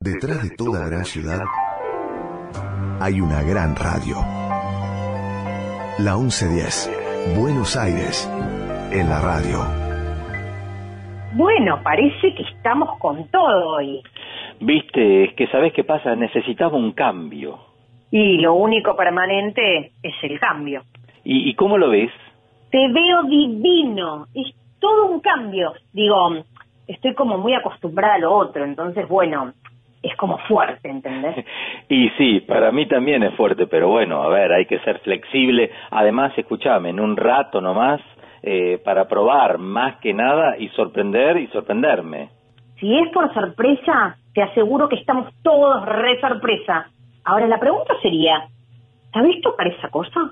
Detrás de toda gran ciudad hay una gran radio. La 1110, Buenos Aires, en la radio. Bueno, parece que estamos con todo hoy. Viste, es que sabes qué pasa, necesitaba un cambio. Y lo único permanente es el cambio. ¿Y, y cómo lo ves? Te veo divino, es todo un cambio. Digo, estoy como muy acostumbrada a lo otro, entonces bueno, es como fuerte, ¿entendés? y sí, para mí también es fuerte, pero bueno, a ver, hay que ser flexible. Además, escúchame, en un rato nomás, eh, para probar más que nada y sorprender y sorprenderme. Si es por sorpresa, te aseguro que estamos todos re sorpresa. Ahora la pregunta sería, ¿sabés tocar esa cosa?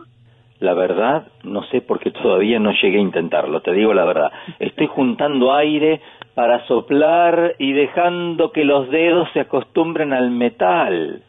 La verdad, no sé por qué todavía no llegué a intentarlo, te digo la verdad. Estoy juntando aire para soplar y dejando que los dedos se acostumbren al metal.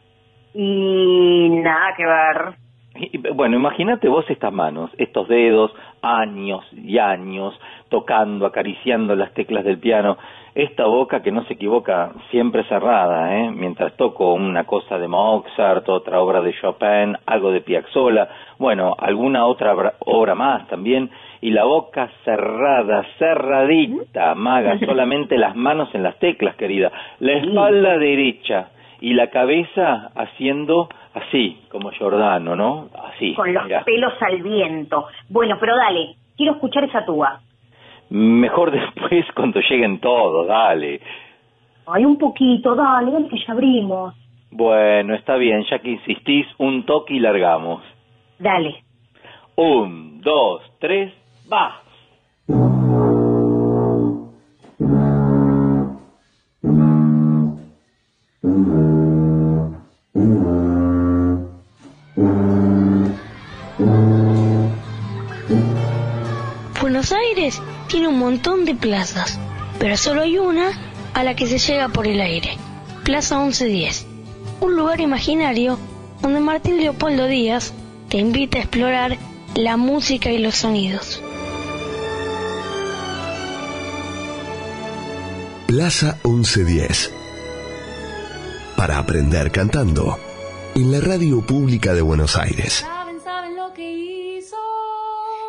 Y nada que ver. bueno, imagínate vos estas manos, estos dedos, años y años, tocando, acariciando las teclas del piano, esta boca que no se equivoca, siempre cerrada, ¿eh? mientras toco una cosa de Mozart, otra obra de Chopin, algo de Piazzolla, bueno, alguna otra obra más también, y la boca cerrada, cerradita, maga, solamente las manos en las teclas, querida, la espalda derecha y la cabeza haciendo así, como Giordano, ¿no? Así. Con los pelos al viento. Bueno, pero dale, quiero escuchar esa tuba. Mejor después cuando lleguen todos, dale. Hay un poquito, dale, dale que ya abrimos. Bueno, está bien, ya que insistís, un toque y largamos. Dale. Un, dos, tres, va. Buenos Aires tiene un montón de plazas, pero solo hay una a la que se llega por el aire. Plaza 1110, un lugar imaginario donde Martín Leopoldo Díaz te invita a explorar la música y los sonidos. Plaza 1110. Para aprender cantando en la radio pública de Buenos Aires. ¿Saben, saben lo que hizo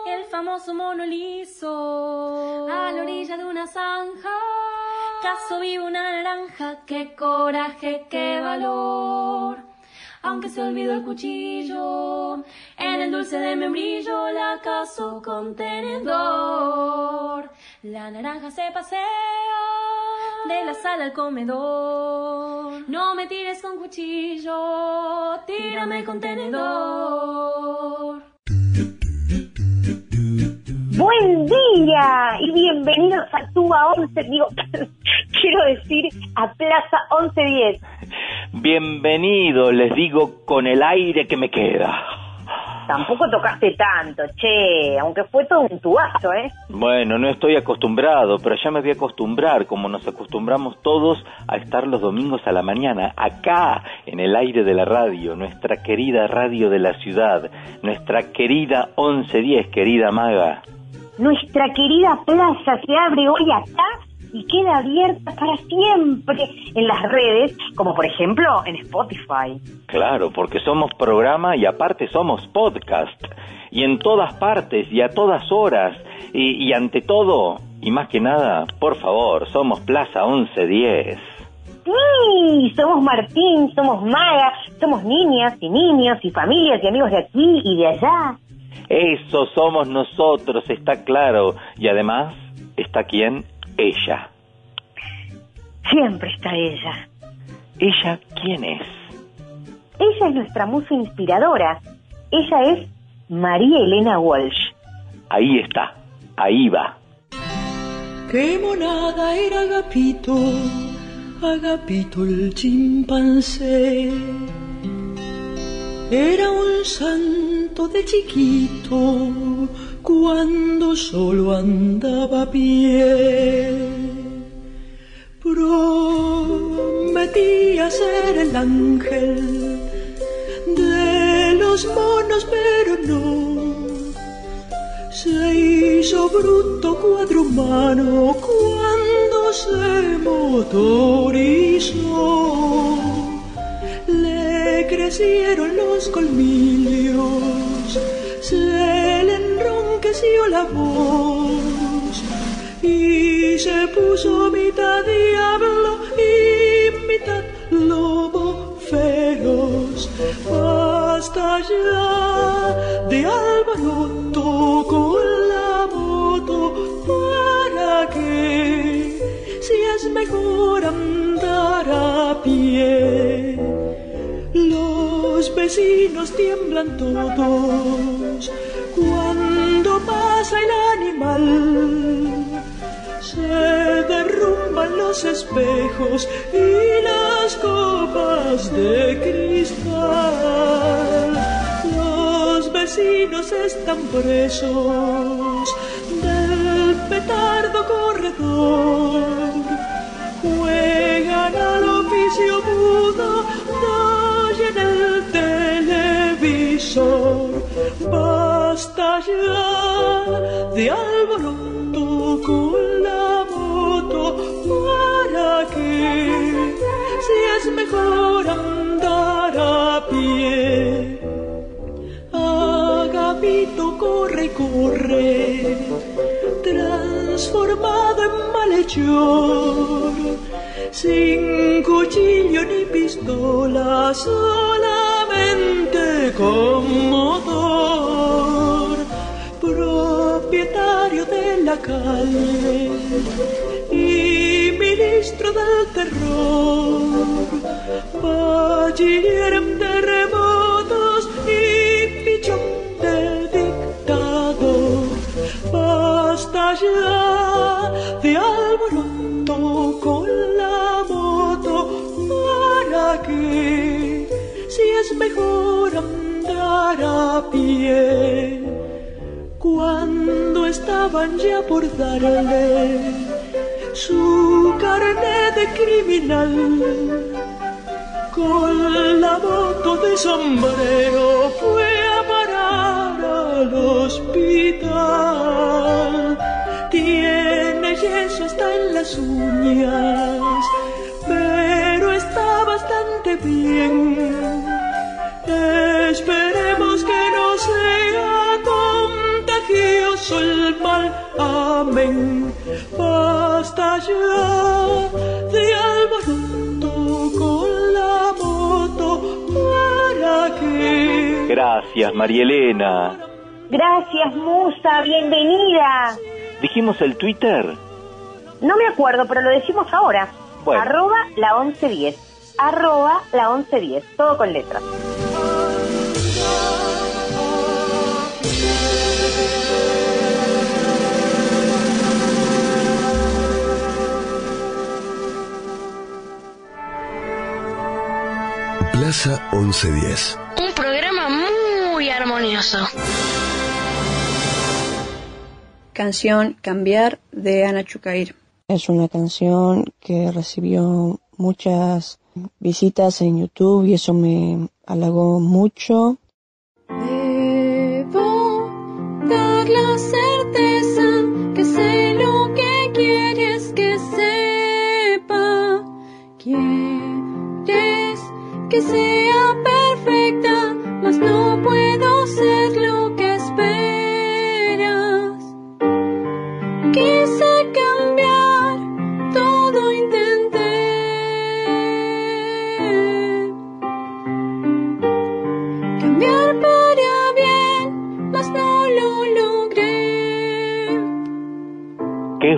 el famoso mono liso a la orilla de una zanja? Caso vive una naranja, qué coraje, qué valor. Aunque se olvidó el cuchillo, en el dulce de membrillo la caso con tenedor. La naranja se pasea de la sala al comedor. No me tires con cuchillo, tírame con tenedor. Buen día y bienvenidos a Tuba 11, digo, quiero decir a Plaza 1110. Bienvenido, les digo, con el aire que me queda. Tampoco tocaste tanto, che, aunque fue todo un tubazo, ¿eh? Bueno, no estoy acostumbrado, pero ya me voy a acostumbrar, como nos acostumbramos todos a estar los domingos a la mañana, acá, en el aire de la radio, nuestra querida radio de la ciudad, nuestra querida 1110, querida maga. Nuestra querida plaza se abre hoy acá y queda abierta para siempre en las redes, como por ejemplo en Spotify. Claro, porque somos programa y aparte somos podcast. Y en todas partes y a todas horas. Y, y ante todo, y más que nada, por favor, somos Plaza 1110. Sí, somos Martín, somos Maga, somos niñas y niños y familias y amigos de aquí y de allá. Eso somos nosotros, está claro. Y además, ¿está quién? Ella. Siempre está ella. ¿Ella quién es? Ella es nuestra musa inspiradora. Ella es María Elena Walsh. Ahí está, ahí va. Qué monada era Agapito, Agapito el chimpancé. Era un santo de chiquito cuando solo andaba a pie. Prometía ser el ángel de los monos, pero no. Se hizo bruto cuadrumano cuando se motorizó. Crecieron los colmillos, se le enronqueció la voz y se puso mitad diablo y mitad lobo feroz. Basta ya de alboroto con la moto para que si es mejor andar a pie. Los vecinos tiemblan todos cuando pasa el animal. Se derrumban los espejos y las copas de cristal. Los vecinos están presos del petardo corredor. Juegan al oficio mudo, el televisor. Basta ya de alboroto con la moto para que si es mejor andar a pie. Agapito corre corre, transformado en malhechor, sin cuchillo ni pistola, solamente con motor, propietario de la calle y ministro del terror, bachiller en terremotos Ya de alboroto con la moto para que si es mejor andar a pie. Cuando estaban ya por darle su carnet de criminal, con la moto de sombrero las uñas, pero está bastante bien. Esperemos que no sea contagioso el mal. Amén. Basta ya de alboroto con la moto para que... Gracias, María Elena. Gracias, Musa, bienvenida. ¿Dijimos el Twitter? No me acuerdo, pero lo decimos ahora. Bueno. Arroba la 1110. Arroba la 1110. Todo con letras. Plaza 1110. Un programa muy armonioso. Canción Cambiar de Ana Chucair. Es una canción que recibió muchas visitas en YouTube y eso me halagó mucho. Debo dar la certeza que sé lo que quieres que sepa. Quieres que sea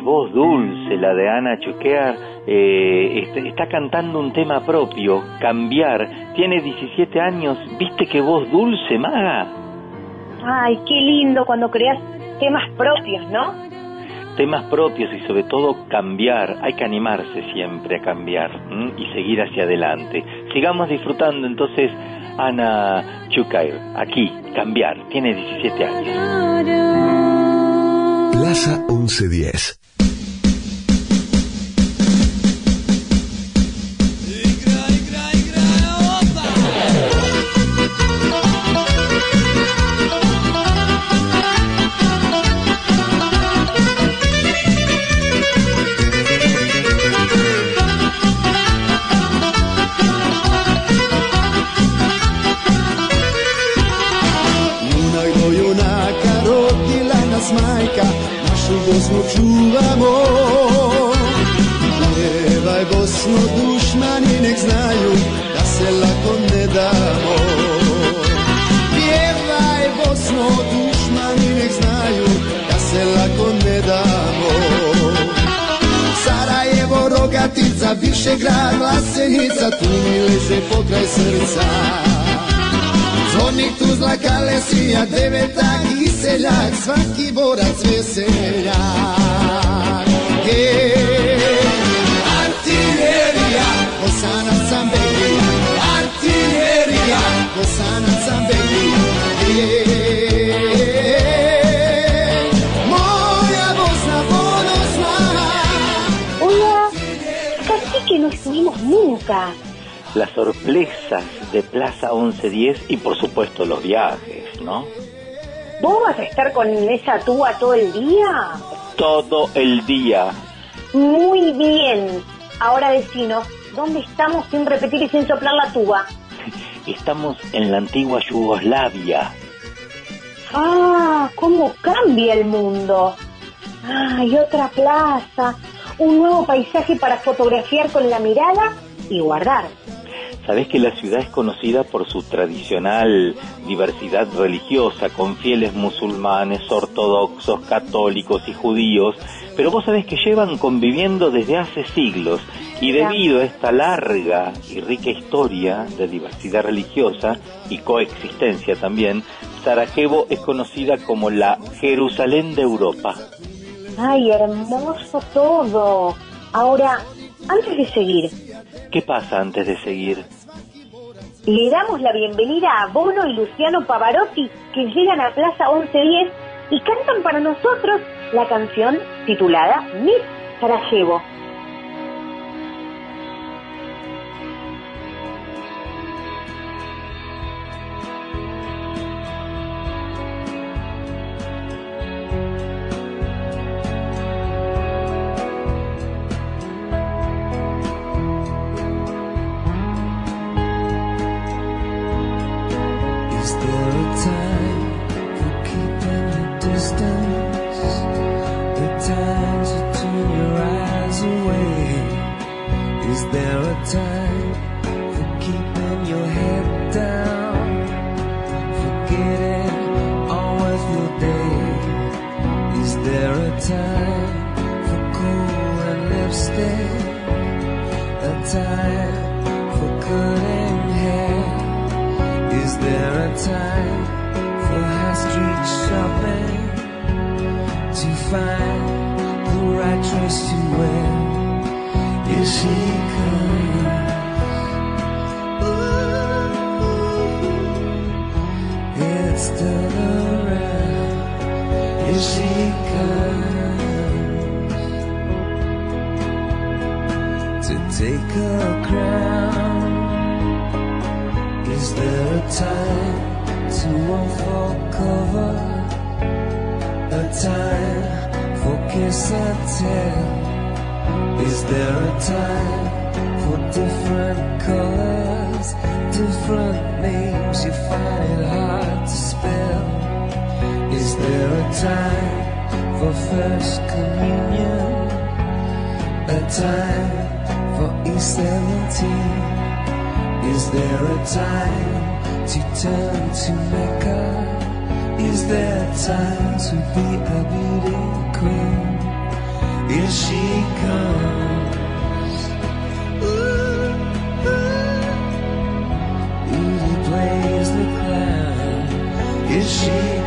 Voz dulce la de Ana Chuquear. Eh, está cantando un tema propio, Cambiar. Tiene 17 años. ¿Viste qué voz dulce, maga? Ay, qué lindo cuando creas temas propios, ¿no? Temas propios y sobre todo cambiar. Hay que animarse siempre a cambiar ¿m? y seguir hacia adelante. Sigamos disfrutando entonces Ana Chucair. Aquí, Cambiar. Tiene 17 años. Plaza 1110. ponosno čuvamo. Pjevaj Bosno dušmani nek znaju da se lako ne damo. Pjevaj Bosno dušmani nek znaju da se lako ne damo. Sarajevo, Rogatica, Višegrad, Vlasenica, tu mi leže pokraj srca Zvornik Tuzla, Kalesija, Devetak i Seljak, svaki borac veseljak. Hej, artiljerija, Bosanac sam begi, artiljerija, Bosanac sam begi. Hej, moja Bosna ponosna. Hola, que no estuvimos nunca. Las sorpresas de Plaza 1110 y por supuesto los viajes, ¿no? ¿Vos vas a estar con esa tuba todo el día? Todo el día. Muy bien. Ahora decinos, ¿dónde estamos sin repetir y sin soplar la tuba? Estamos en la antigua Yugoslavia. Ah, cómo cambia el mundo. Ay, otra plaza, un nuevo paisaje para fotografiar con la mirada y guardar. Sabés que la ciudad es conocida por su tradicional diversidad religiosa, con fieles musulmanes, ortodoxos, católicos y judíos, pero vos sabés que llevan conviviendo desde hace siglos y debido a esta larga y rica historia de diversidad religiosa y coexistencia también, Sarajevo es conocida como la Jerusalén de Europa. Ay, hermoso todo. Ahora, antes de seguir, ¿Qué pasa antes de seguir? le damos la bienvenida a Bono y Luciano Pavarotti que llegan a Plaza 1110 y cantan para nosotros la canción titulada Miss Sarajevo. Time for keeping your head down? Forgetting all worth your day? Is there a time for cool and lipstick? A time for cutting hair? Is there a time for high street shopping to find the right dress to wear? Here she comes. To take her crown. Is there a time to unfold cover? A time for kiss and tell? Is there a time for different colors, different names? You find it hard to spell. Is there a time for first communion? A time for E17? Is there a time to turn to Mecca? Is there a time to be a beauty queen? Here she comes. Ooh, plays the clown. Here she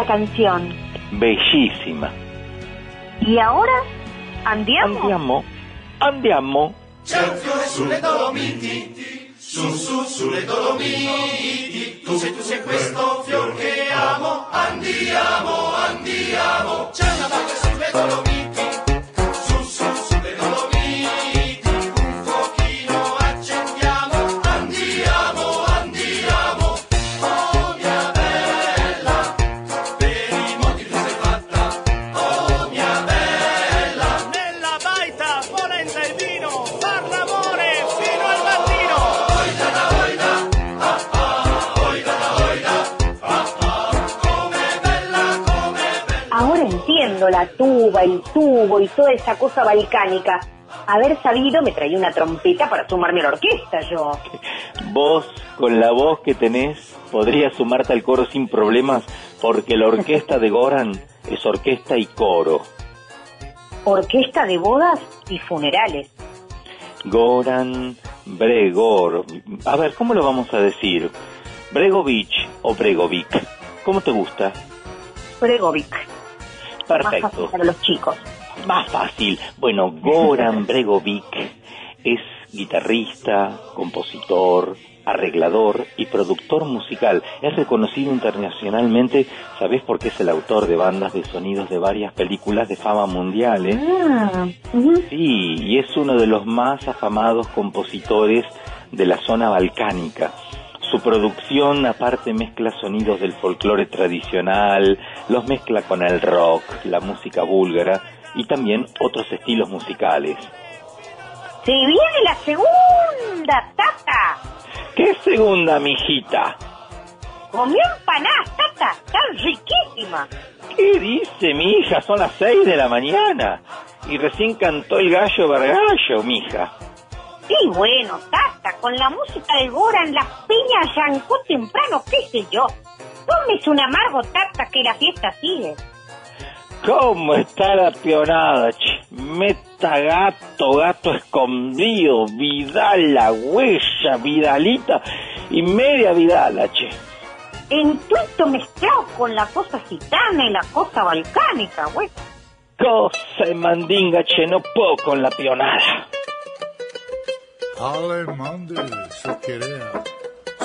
Bella canción. Bellísima. ¿Y ahora? ¿Andiamo? Andiamo. Andiamo. C'è un fiore sulle Dolomiti, su su sulle Dolomiti. Tu sei tu sei questo fior che amo. Andiamo, andiamo. Tubo y toda esa cosa balcánica. Haber sabido me traía una trompeta para sumarme a la orquesta yo. Vos, con la voz que tenés, podrías sumarte al coro sin problemas, porque la orquesta de Goran es orquesta y coro. Orquesta de bodas y funerales. Goran Bregor. A ver, ¿cómo lo vamos a decir? ¿Bregovich o Bregovic? ¿Cómo te gusta? Bregovic. Más fácil Perfecto. para los chicos. Más fácil. Bueno, Goran Bregovic es guitarrista, compositor, arreglador y productor musical. Es reconocido internacionalmente, ¿sabés por qué es el autor de bandas de sonidos de varias películas de fama mundial? eh? Ah. Sí, y es uno de los más afamados compositores de la zona balcánica. Su producción aparte mezcla sonidos del folclore tradicional, los mezcla con el rock, la música búlgara y también otros estilos musicales. Se viene la segunda, tata. ¿Qué segunda, mijita? Comió empanadas, tata. Tan riquísima. ¿Qué dice mi hija? Son las seis de la mañana y recién cantó el gallo vergallo, mija. Sí, bueno, tata, con la música del Goran, las peñas arrancó temprano, qué sé yo. Tómese un amargo, tata, que la fiesta sigue. ¿Cómo está la pionada, che? Meta gato, gato escondido, Vidal la huella, Vidalita y media Vidala, che. En tuito mezclado con la cosa gitana y la cosa balcánica, güey. Cosa de mandinga, che, no puedo con la pionada. Ale mande se querea.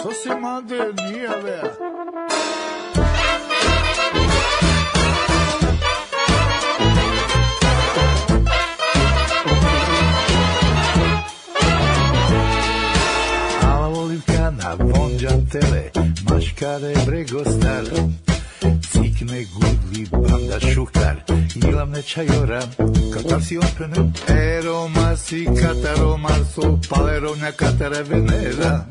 Så se mande nya olivkana, vonđan tele, maškare bregostar. Cikne gudli banda šukar, ilamne čajoran, katar si opene, eromasi kataro marso, paleronja katare venera.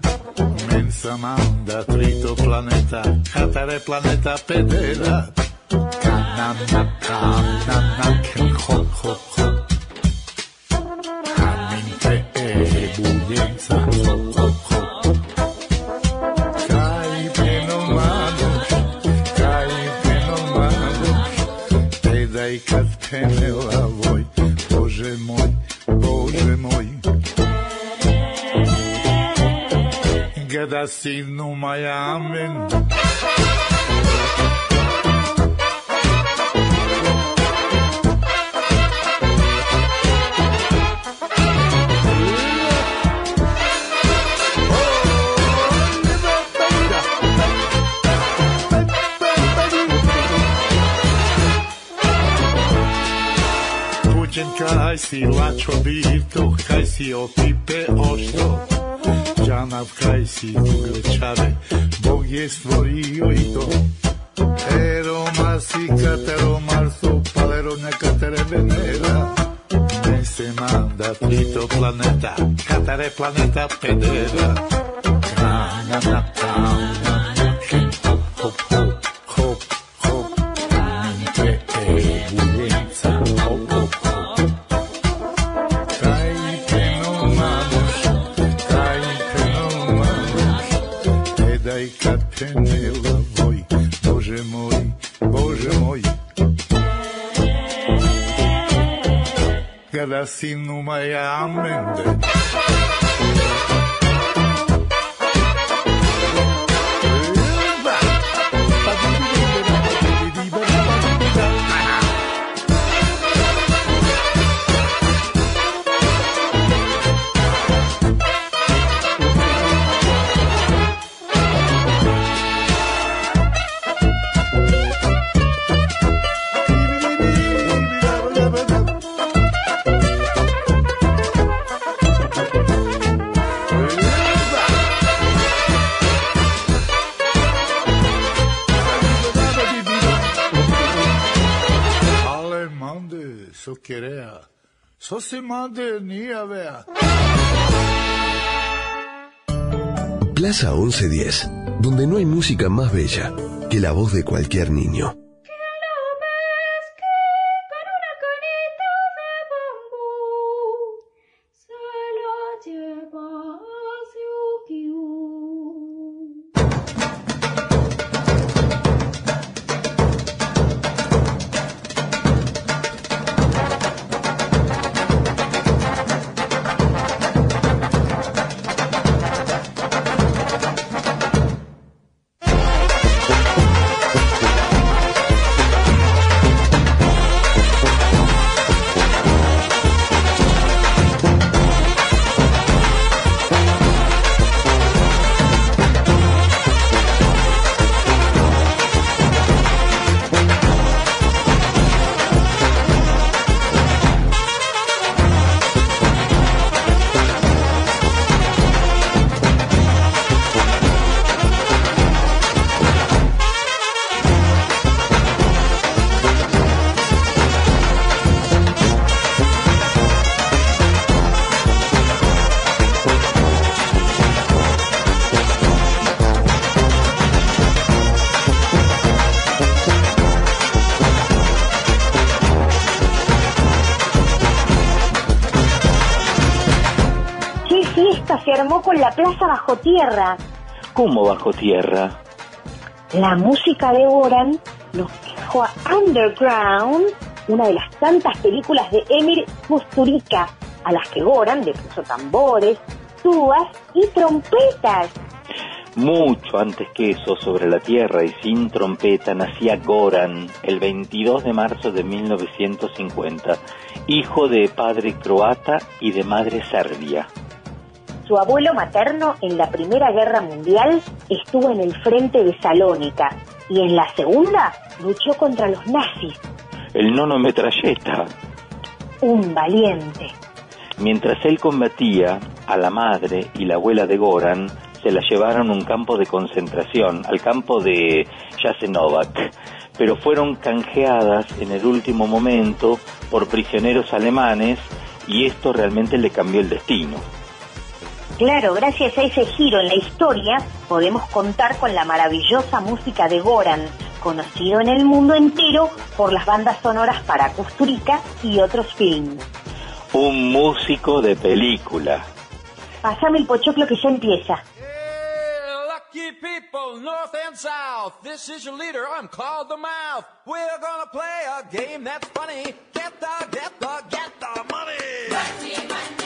Mensa manda trito planeta, katare planeta pedera. Kanana, kanana, ken hop, hop, hop. Haminte e buljenca, hop, hop, hop. хозяйка с головой. Боже мой, боже мой. Годовщину моя, аминь. Kućen kaj si lačo bito, kaj si opipe ošto, Džanav kaj si uglečave, Bog je stvorio i to. Eroma si katero Marso, paleronja katere Venera, Ne se manda trito planeta, katare planeta pedera. Na hop hop hop, hop hop, la sin numai amende. Plaza 1110, donde no hay música más bella que la voz de cualquier niño. ¿Cómo bajo tierra? La música de Goran nos dejó a Underground, una de las tantas películas de Emir Kusturica, a las que Goran le puso tambores, tubas y trompetas. Mucho antes que eso, sobre la tierra y sin trompeta, nacía Goran el 22 de marzo de 1950, hijo de padre croata y de madre serbia. Su abuelo materno en la Primera Guerra Mundial estuvo en el frente de Salónica y en la Segunda luchó contra los nazis. El nono metralleta. Un valiente. Mientras él combatía, a la madre y la abuela de Goran se la llevaron a un campo de concentración, al campo de Jasenovac, pero fueron canjeadas en el último momento por prisioneros alemanes y esto realmente le cambió el destino. Claro, gracias a ese giro en la historia podemos contar con la maravillosa música de Goran, conocido en el mundo entero por las bandas sonoras para Kusturica y otros films. Un músico de película. Pásame el pochoclo que ya empieza. Lucky people, north and south. This is your leader, I'm called the mouth. We're gonna play a game that's funny. Get the, get the, get the money. Walking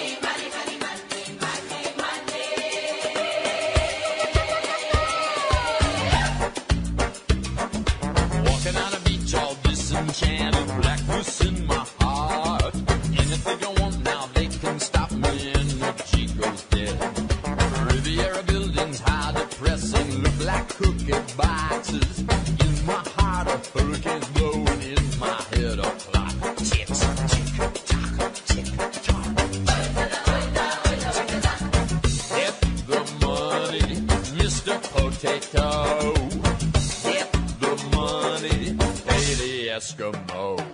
Eskimo.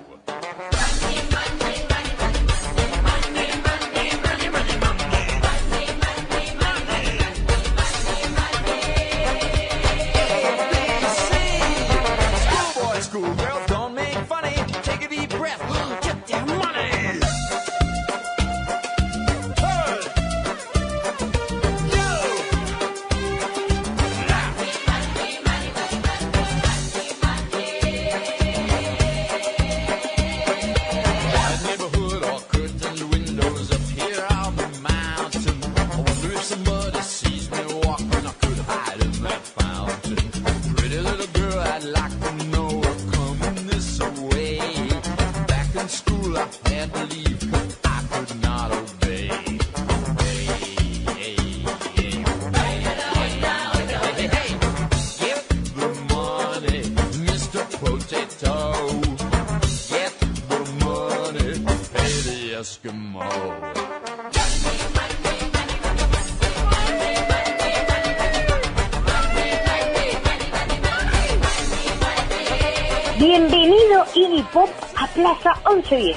1110.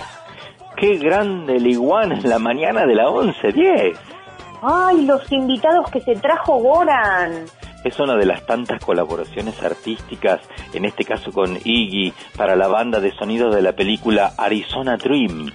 Qué grande el iguana en la mañana de la 11.10. Ay, los invitados que se trajo Goran. Es una de las tantas colaboraciones artísticas, en este caso con Iggy, para la banda de sonido de la película Arizona Dream.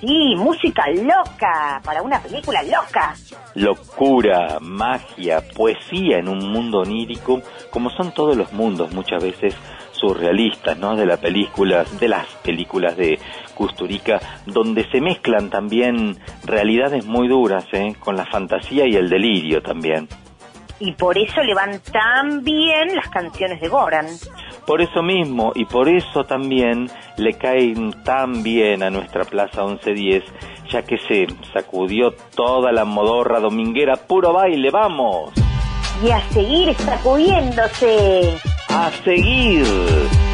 Sí, música loca, para una película loca. Locura, magia, poesía en un mundo onírico, como son todos los mundos muchas veces surrealistas, ¿no? De las películas, de las películas de Kusturica, donde se mezclan también realidades muy duras, ¿eh? Con la fantasía y el delirio también. Y por eso le van tan bien las canciones de Goran. Por eso mismo y por eso también le caen tan bien a nuestra Plaza 1110, ya que se sacudió toda la modorra dominguera, puro baile, vamos. Y a seguir sacudiéndose. A seguir.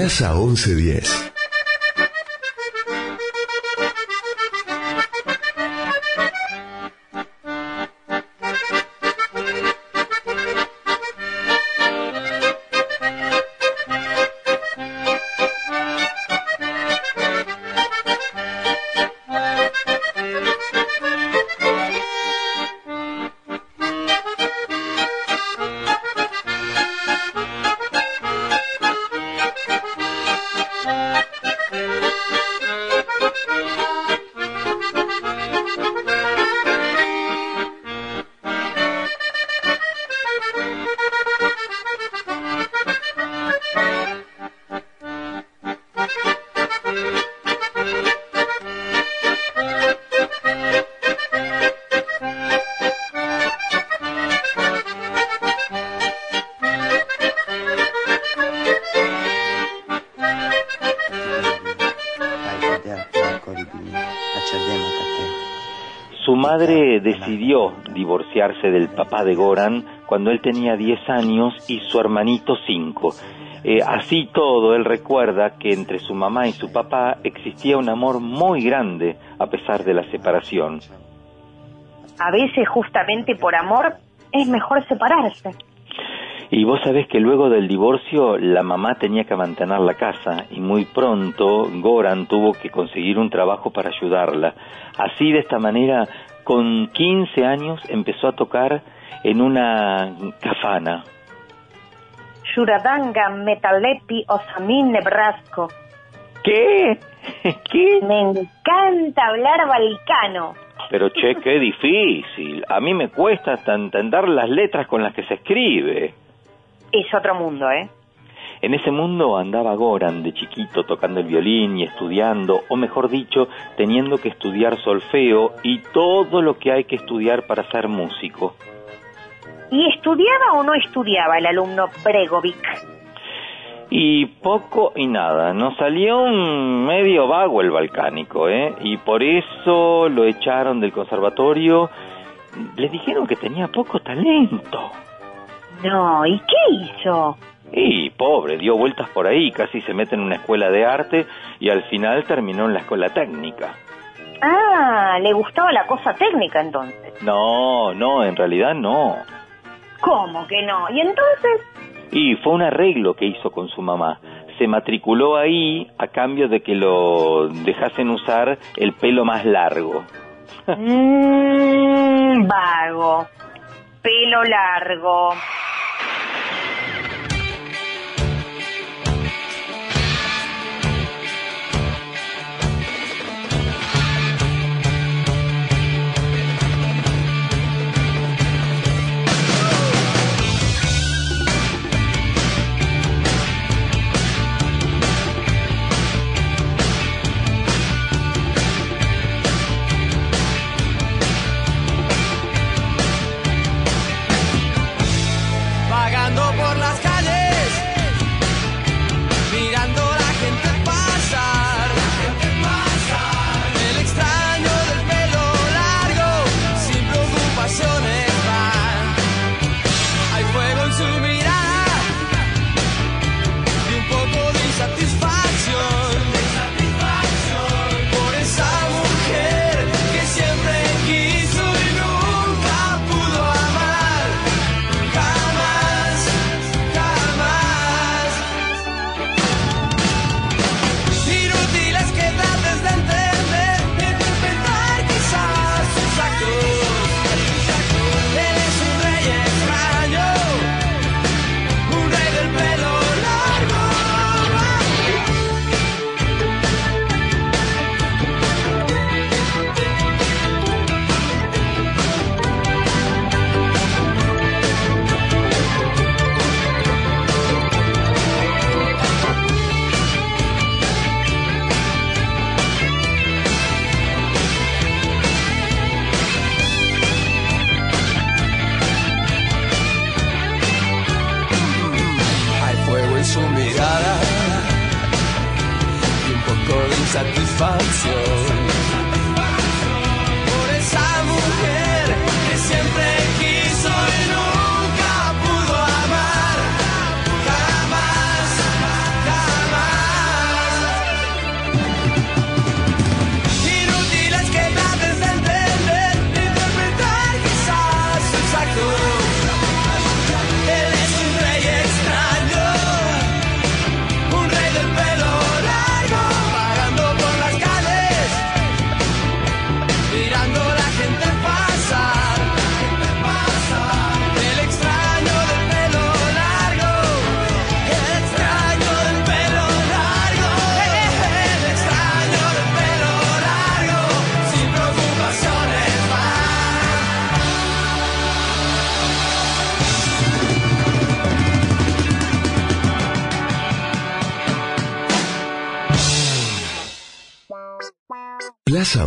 Plaza 1110. Madre decidió divorciarse del papá de Goran cuando él tenía 10 años y su hermanito 5. Eh, así todo, él recuerda que entre su mamá y su papá existía un amor muy grande a pesar de la separación. A veces justamente por amor es mejor separarse. Y vos sabés que luego del divorcio la mamá tenía que mantener la casa y muy pronto Goran tuvo que conseguir un trabajo para ayudarla. Así de esta manera, con 15 años empezó a tocar en una cafana. Yuradanga, Metalepi, Osamin, Nebrasko. ¿Qué? ¿Qué? Me encanta hablar balcano. Pero che, qué difícil. A mí me cuesta hasta entender las letras con las que se escribe. Es otro mundo, ¿eh? En ese mundo andaba Goran de chiquito tocando el violín y estudiando, o mejor dicho, teniendo que estudiar solfeo y todo lo que hay que estudiar para ser músico. ¿Y estudiaba o no estudiaba el alumno Bregovic? Y poco y nada, nos salió un medio vago el balcánico, ¿eh? Y por eso lo echaron del conservatorio. Le dijeron que tenía poco talento. No, ¿y qué hizo? Y pobre, dio vueltas por ahí, casi se mete en una escuela de arte y al final terminó en la escuela técnica. Ah, le gustaba la cosa técnica entonces. No, no, en realidad no. ¿Cómo que no? ¿Y entonces? Y fue un arreglo que hizo con su mamá. Se matriculó ahí a cambio de que lo dejasen usar el pelo más largo. Mmm, vago. Pelo largo.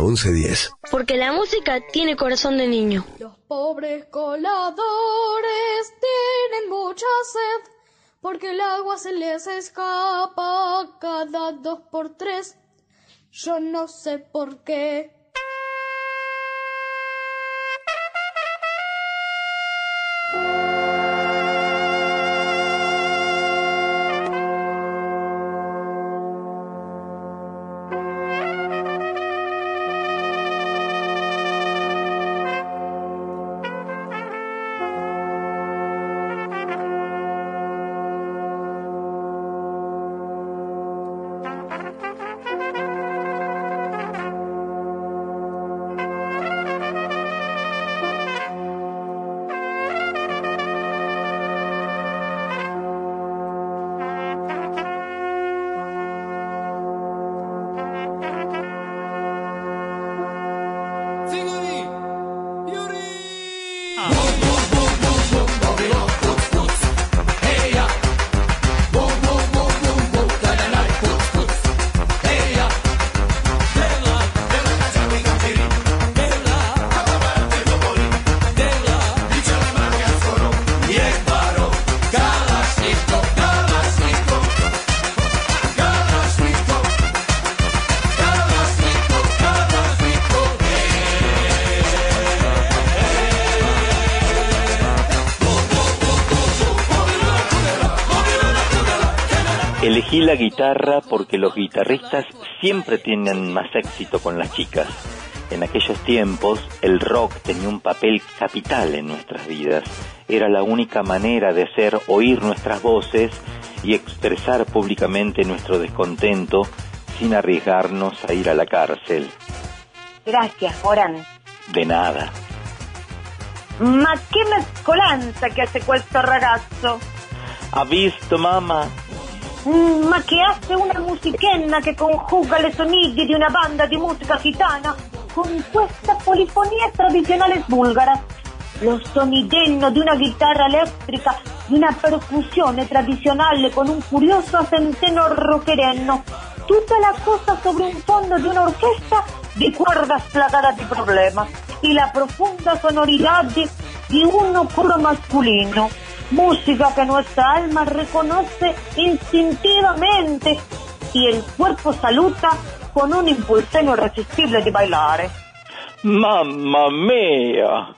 1110. Porque la música tiene corazón de niño. Los pobres coladores tienen mucha sed porque el agua se les escapa cada dos por tres. Yo no sé por qué. La guitarra porque los guitarristas siempre tienen más éxito con las chicas. En aquellos tiempos el rock tenía un papel capital en nuestras vidas. Era la única manera de hacer oír nuestras voces y expresar públicamente nuestro descontento sin arriesgarnos a ir a la cárcel. Gracias, Morán. De nada. Ma che mescolanza che hace questo ragazzo! ¿Ha visto, mamá? Mm, Ma che hace una musichena che conjuga le soniglie di una banda di musica gitana con questa polifonia tradizionale bulgara. Lo sonidello di una chitarra elettrica, di una percussione tradizionale con un curioso centeno rockerenno. Tutta la cosa sobre un fondo de una orquesta de cuerdas plagadas de problemas y la profunda sonoridad de, de un coro masculino. Música que nuestra alma reconoce instintivamente y el cuerpo saluta con un impulso irresistible de bailar. Mamma mia!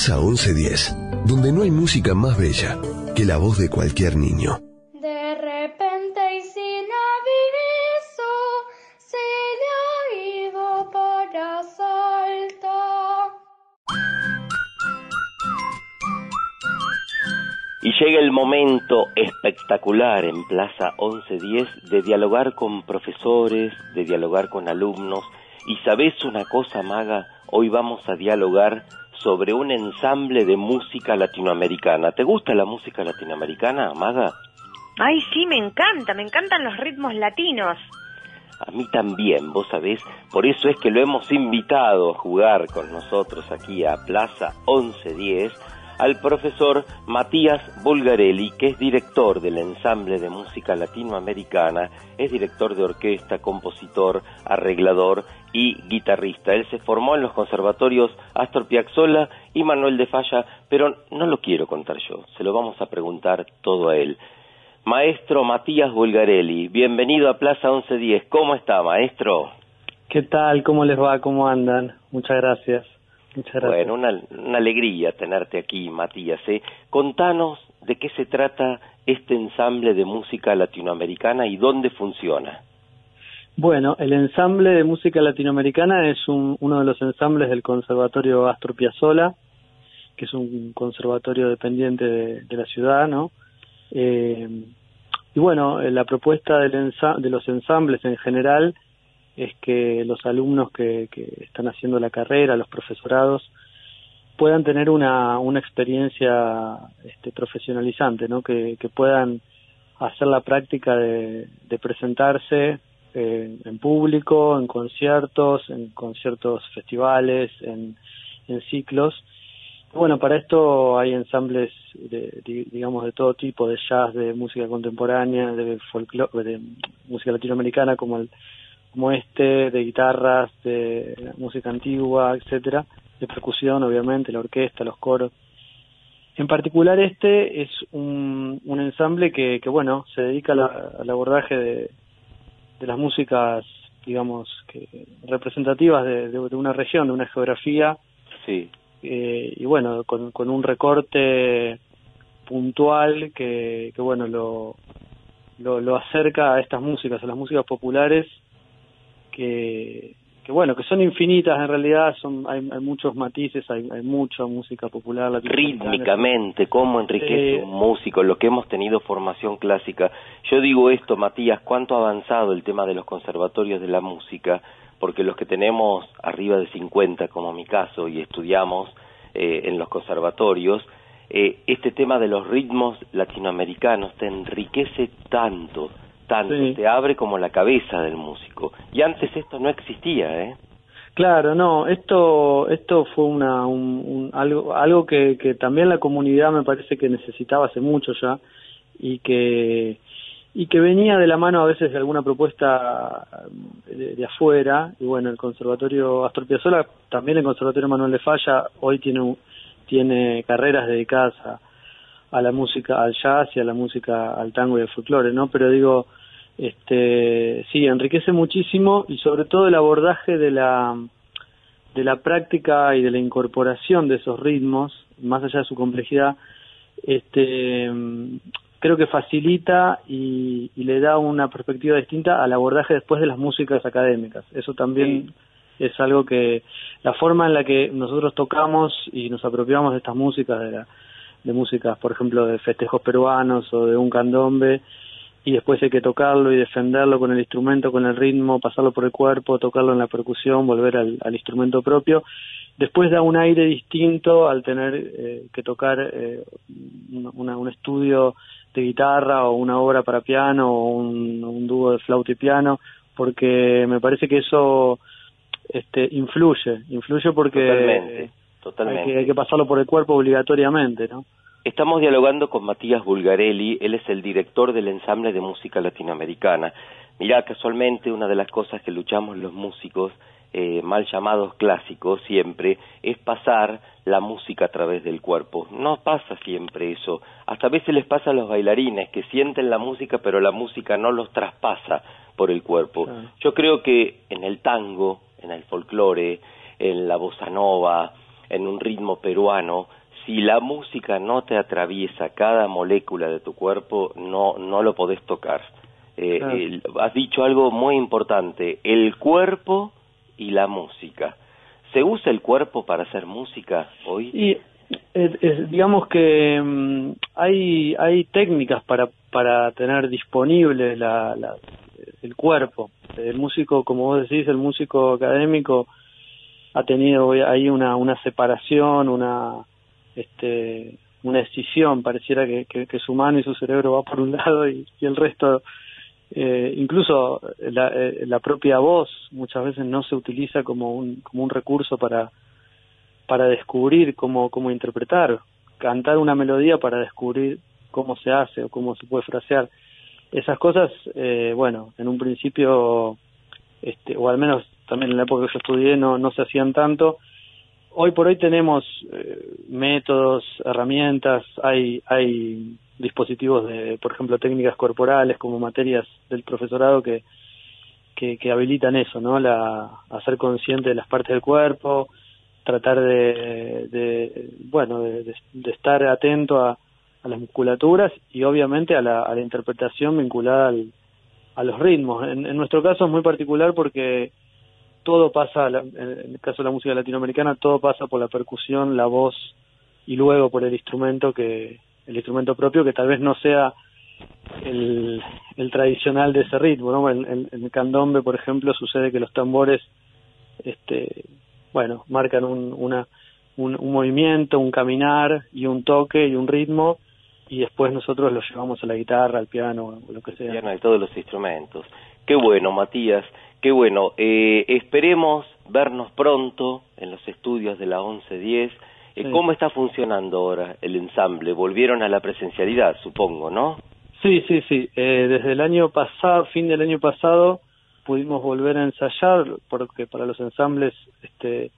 Plaza 1110, donde no hay música más bella que la voz de cualquier niño. De repente y sin aviso se le ha ido para Salta. Y llega el momento espectacular en Plaza 1110 de dialogar con profesores, de dialogar con alumnos. Y sabes una cosa, Maga, hoy vamos a dialogar sobre un ensamble de música latinoamericana. ¿Te gusta la música latinoamericana, Maga? Ay, sí, me encanta, me encantan los ritmos latinos. A mí también, vos sabés, por eso es que lo hemos invitado a jugar con nosotros aquí a Plaza 1110 al profesor Matías Bulgarelli, que es director del ensamble de música latinoamericana, es director de orquesta, compositor, arreglador y guitarrista. Él se formó en los conservatorios Astor Piazzolla y Manuel de Falla, pero no lo quiero contar yo, se lo vamos a preguntar todo a él. Maestro Matías Bulgarelli, bienvenido a Plaza 1110. ¿Cómo está, maestro? ¿Qué tal? ¿Cómo les va? ¿Cómo andan? Muchas gracias. Muchas gracias. Bueno, una, una alegría tenerte aquí, Matías. ¿eh? Contanos de qué se trata este ensamble de música latinoamericana y dónde funciona. Bueno, el ensamble de música latinoamericana es un- uno de los ensambles del Conservatorio Astor Piazzolla, que es un conservatorio dependiente de, de la ciudad, ¿no? Eh, y bueno, eh, la propuesta del ensa- de los ensambles en general es que los alumnos que, están haciendo la carrera, los profesorados, puedan tener una, una experiencia este, profesionalizante, ¿no? Que, puedan hacer la práctica de, presentarse eh, en público, en conciertos, en conciertos festivales, en, ciclos. Bueno, para esto hay ensambles, de, di- digamos, de todo tipo, de jazz, de música contemporánea, de folclore, de música latinoamericana como el, como este, de guitarras, de música antigua, etcétera, de percusión, obviamente, la orquesta, los coros. En particular este es un, un ensamble que, que, bueno, se dedica a la- al abordaje de, de las músicas, digamos, que representativas de, de- de una región, de una geografía, Sí. eh, y bueno, con, con un recorte puntual que, que bueno, lo, lo, lo acerca a estas músicas, a las músicas populares, que, que bueno, que son infinitas en realidad, son hay, hay muchos matices, hay, hay mucha música popular. Rítmicamente, cómo enriquece un músico, lo que hemos tenido formación clásica. Yo digo esto, Matías, cuánto ha avanzado el tema de los conservatorios de la música, porque los que tenemos arriba de 50, como mi caso, y estudiamos eh, en los conservatorios, eh, este tema de los ritmos latinoamericanos te enriquece tanto, tanto, Sí. te abre como la cabeza del músico. Y antes esto no existía, ¿eh? Claro, no, esto esto fue una un, un- algo algo que, que también la comunidad me parece que necesitaba hace mucho ya y que y que venía de la mano a veces de alguna propuesta de, de afuera y bueno el conservatorio Astor Piazzolla también el conservatorio Manuel de Falla hoy tiene tiene carreras dedicadas a, a la música al jazz y a la música al tango y al folclore no pero digo este sí enriquece muchísimo y sobre todo el abordaje de la de la práctica y de la incorporación de esos ritmos más allá de su complejidad este creo que facilita y, y le da una perspectiva distinta al abordaje después de las músicas académicas. Eso también es algo que la forma en la que nosotros tocamos y nos apropiamos de estas músicas de la de músicas por ejemplo de festejos peruanos o de un candombe y después hay que tocarlo y defenderlo con el instrumento, con el ritmo, pasarlo por el cuerpo, tocarlo en la percusión, volver al, al instrumento propio. Después da un aire distinto al tener eh, que tocar eh, una- un estudio de guitarra o una obra para piano o un, un dúo de flauta y piano, porque me parece que eso este, influye, influye porque Totalmente, hay que, hay que pasarlo por el cuerpo obligatoriamente, ¿no? Estamos dialogando con Matías Bulgarelli, él es el director del ensamble de música latinoamericana. Mirá, casualmente una de las cosas que luchamos los músicos, eh, mal llamados clásicos siempre, es pasar la música a través del cuerpo. No pasa siempre eso. Hasta a veces les pasa a los bailarines que sienten la música pero la música no los traspasa por el cuerpo. Yo creo que en el tango, en el folclore, en la bossa nova, en un ritmo peruano, si la música no te atraviesa cada molécula de tu cuerpo, no, no lo podés tocar. Eh, Claro. has dicho algo muy importante, el cuerpo y la música. ¿Se usa el cuerpo para hacer música hoy? Y eh, eh, digamos que mm, hay hay técnicas para para tener disponible la, la- el cuerpo. El músico, como vos decís, el músico académico ha tenido ahí una una separación, una este una escisión, pareciera que, su mano y su cerebro va por un lado y, y el resto eh, incluso la, eh, la propia voz muchas veces no se utiliza como un, como un recurso para, para descubrir cómo, cómo interpretar, cantar una melodía para descubrir cómo se hace o cómo se puede frasear. Esas cosas, eh, bueno, en un principio, este, o al menos también en la época que yo estudié, no, no se hacían tanto, hoy por hoy tenemos eh, métodos, herramientas, hay, hay dispositivos de, por ejemplo, técnicas corporales como materias del profesorado que, que, habilitan eso, ¿no? La, a ser consciente de las partes del cuerpo, tratar de, de bueno, de, de- de estar atento a, a las musculaturas y obviamente a la, a la interpretación vinculada al- a los ritmos. En, en nuestro caso es muy particular porque todo pasa, en el caso de la música latinoamericana, todo pasa por la percusión, la voz y luego por el instrumento que el instrumento propio que tal vez no sea el, tradicional de ese ritmo, ¿no? En, el candombe, por ejemplo, sucede que los tambores, este, bueno, marcan un, una, un, un movimiento, un caminar y un toque y un ritmo y después nosotros lo llevamos a la guitarra, al piano o lo que sea. De todos los instrumentos. Qué bueno, Matías, qué bueno. Eh, esperemos vernos pronto en los estudios de la 1110. Eh, Sí. ¿Cómo está funcionando ahora el ensamble? Volvieron a la presencialidad, supongo, ¿no? Sí, sí, sí. Eh, desde el año pasado, fin del año pasado, pudimos volver a ensayar porque para los ensambles, este,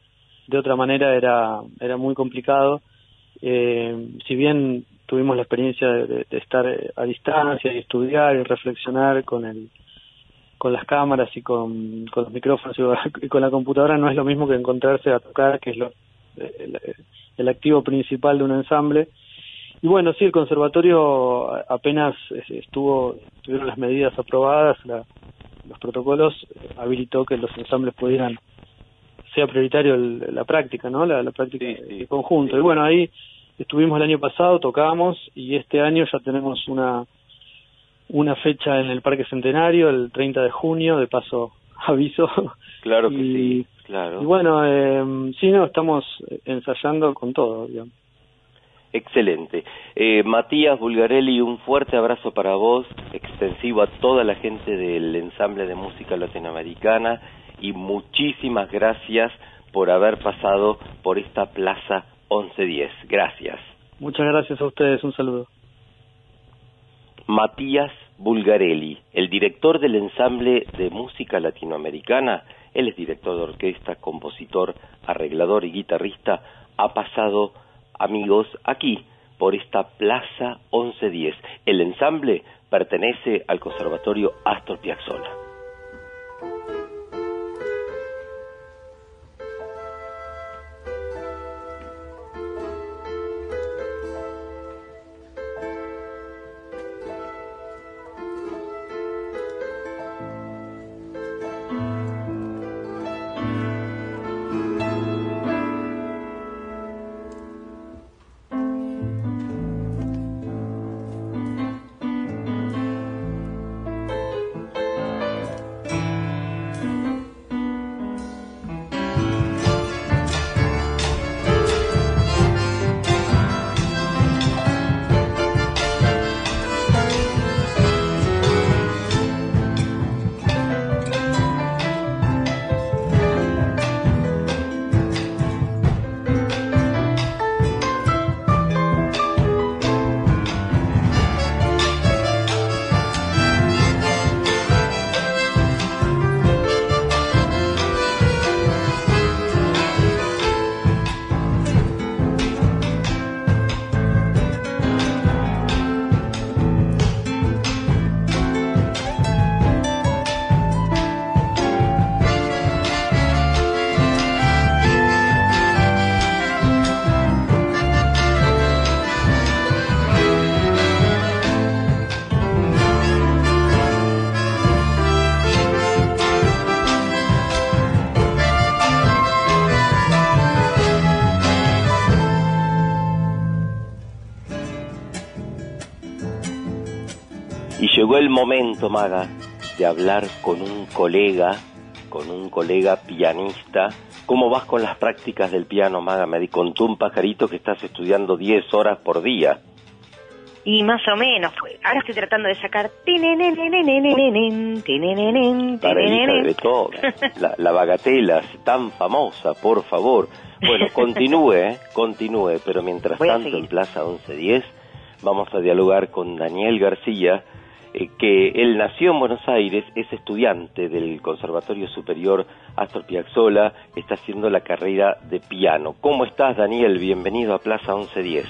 de otra manera era era muy complicado. Eh, si bien tuvimos la experiencia de, de- de estar eh, a distancia y estudiar y reflexionar con el con las cámaras y con, con los micrófonos y con la computadora no es lo mismo que encontrarse a tocar, que es lo, el, el activo principal de un ensamble. Y bueno, sí, el conservatorio apenas estuvo, tuvieron las medidas aprobadas, la- los protocolos, habilitó que los ensambles pudieran, sea prioritario el- la práctica, ¿no? La, la práctica en conjunto. Y bueno, ahí estuvimos el año pasado, tocamos, y este año ya tenemos una, una fecha en el Parque Centenario, el 30 de junio, de paso aviso. Claro que Y- sí, claro. Y bueno, eh, sí, no, estamos ensayando con todo, digamos. Excelente. Eh, Matías Bulgarelli, un fuerte abrazo para vos, extensivo a toda la gente del ensamble de música latinoamericana y muchísimas gracias por haber pasado por esta Plaza 1110. Gracias. Muchas gracias a ustedes, un saludo. Matías Bulgarelli, el director del ensamble de música latinoamericana, él es director de orquesta, compositor, arreglador y guitarrista, ha pasado, amigos, aquí, por esta Plaza 1110. El ensamble pertenece al Conservatorio Astor Piazzolla. Llegó el momento, Maga, de hablar con un colega, con un colega pianista. ¿Cómo vas con las prácticas del piano, Maga? Me contó un pajarito que estás estudiando 10 horas por día. Y más o menos, pues, ahora estoy tratando de sacar... Para hija de. Beethoven. La, la bagatela, tan famosa, por favor. Bueno, continúe, ¿eh? continúe, pero mientras tanto en Plaza 1110 vamos a dialogar con Daniel García, eh, que él nació en Buenos Aires, es estudiante del Conservatorio Superior Astor Piazzolla, está haciendo la carrera de piano. ¿Cómo estás, Daniel? Bienvenido a Plaza 1110.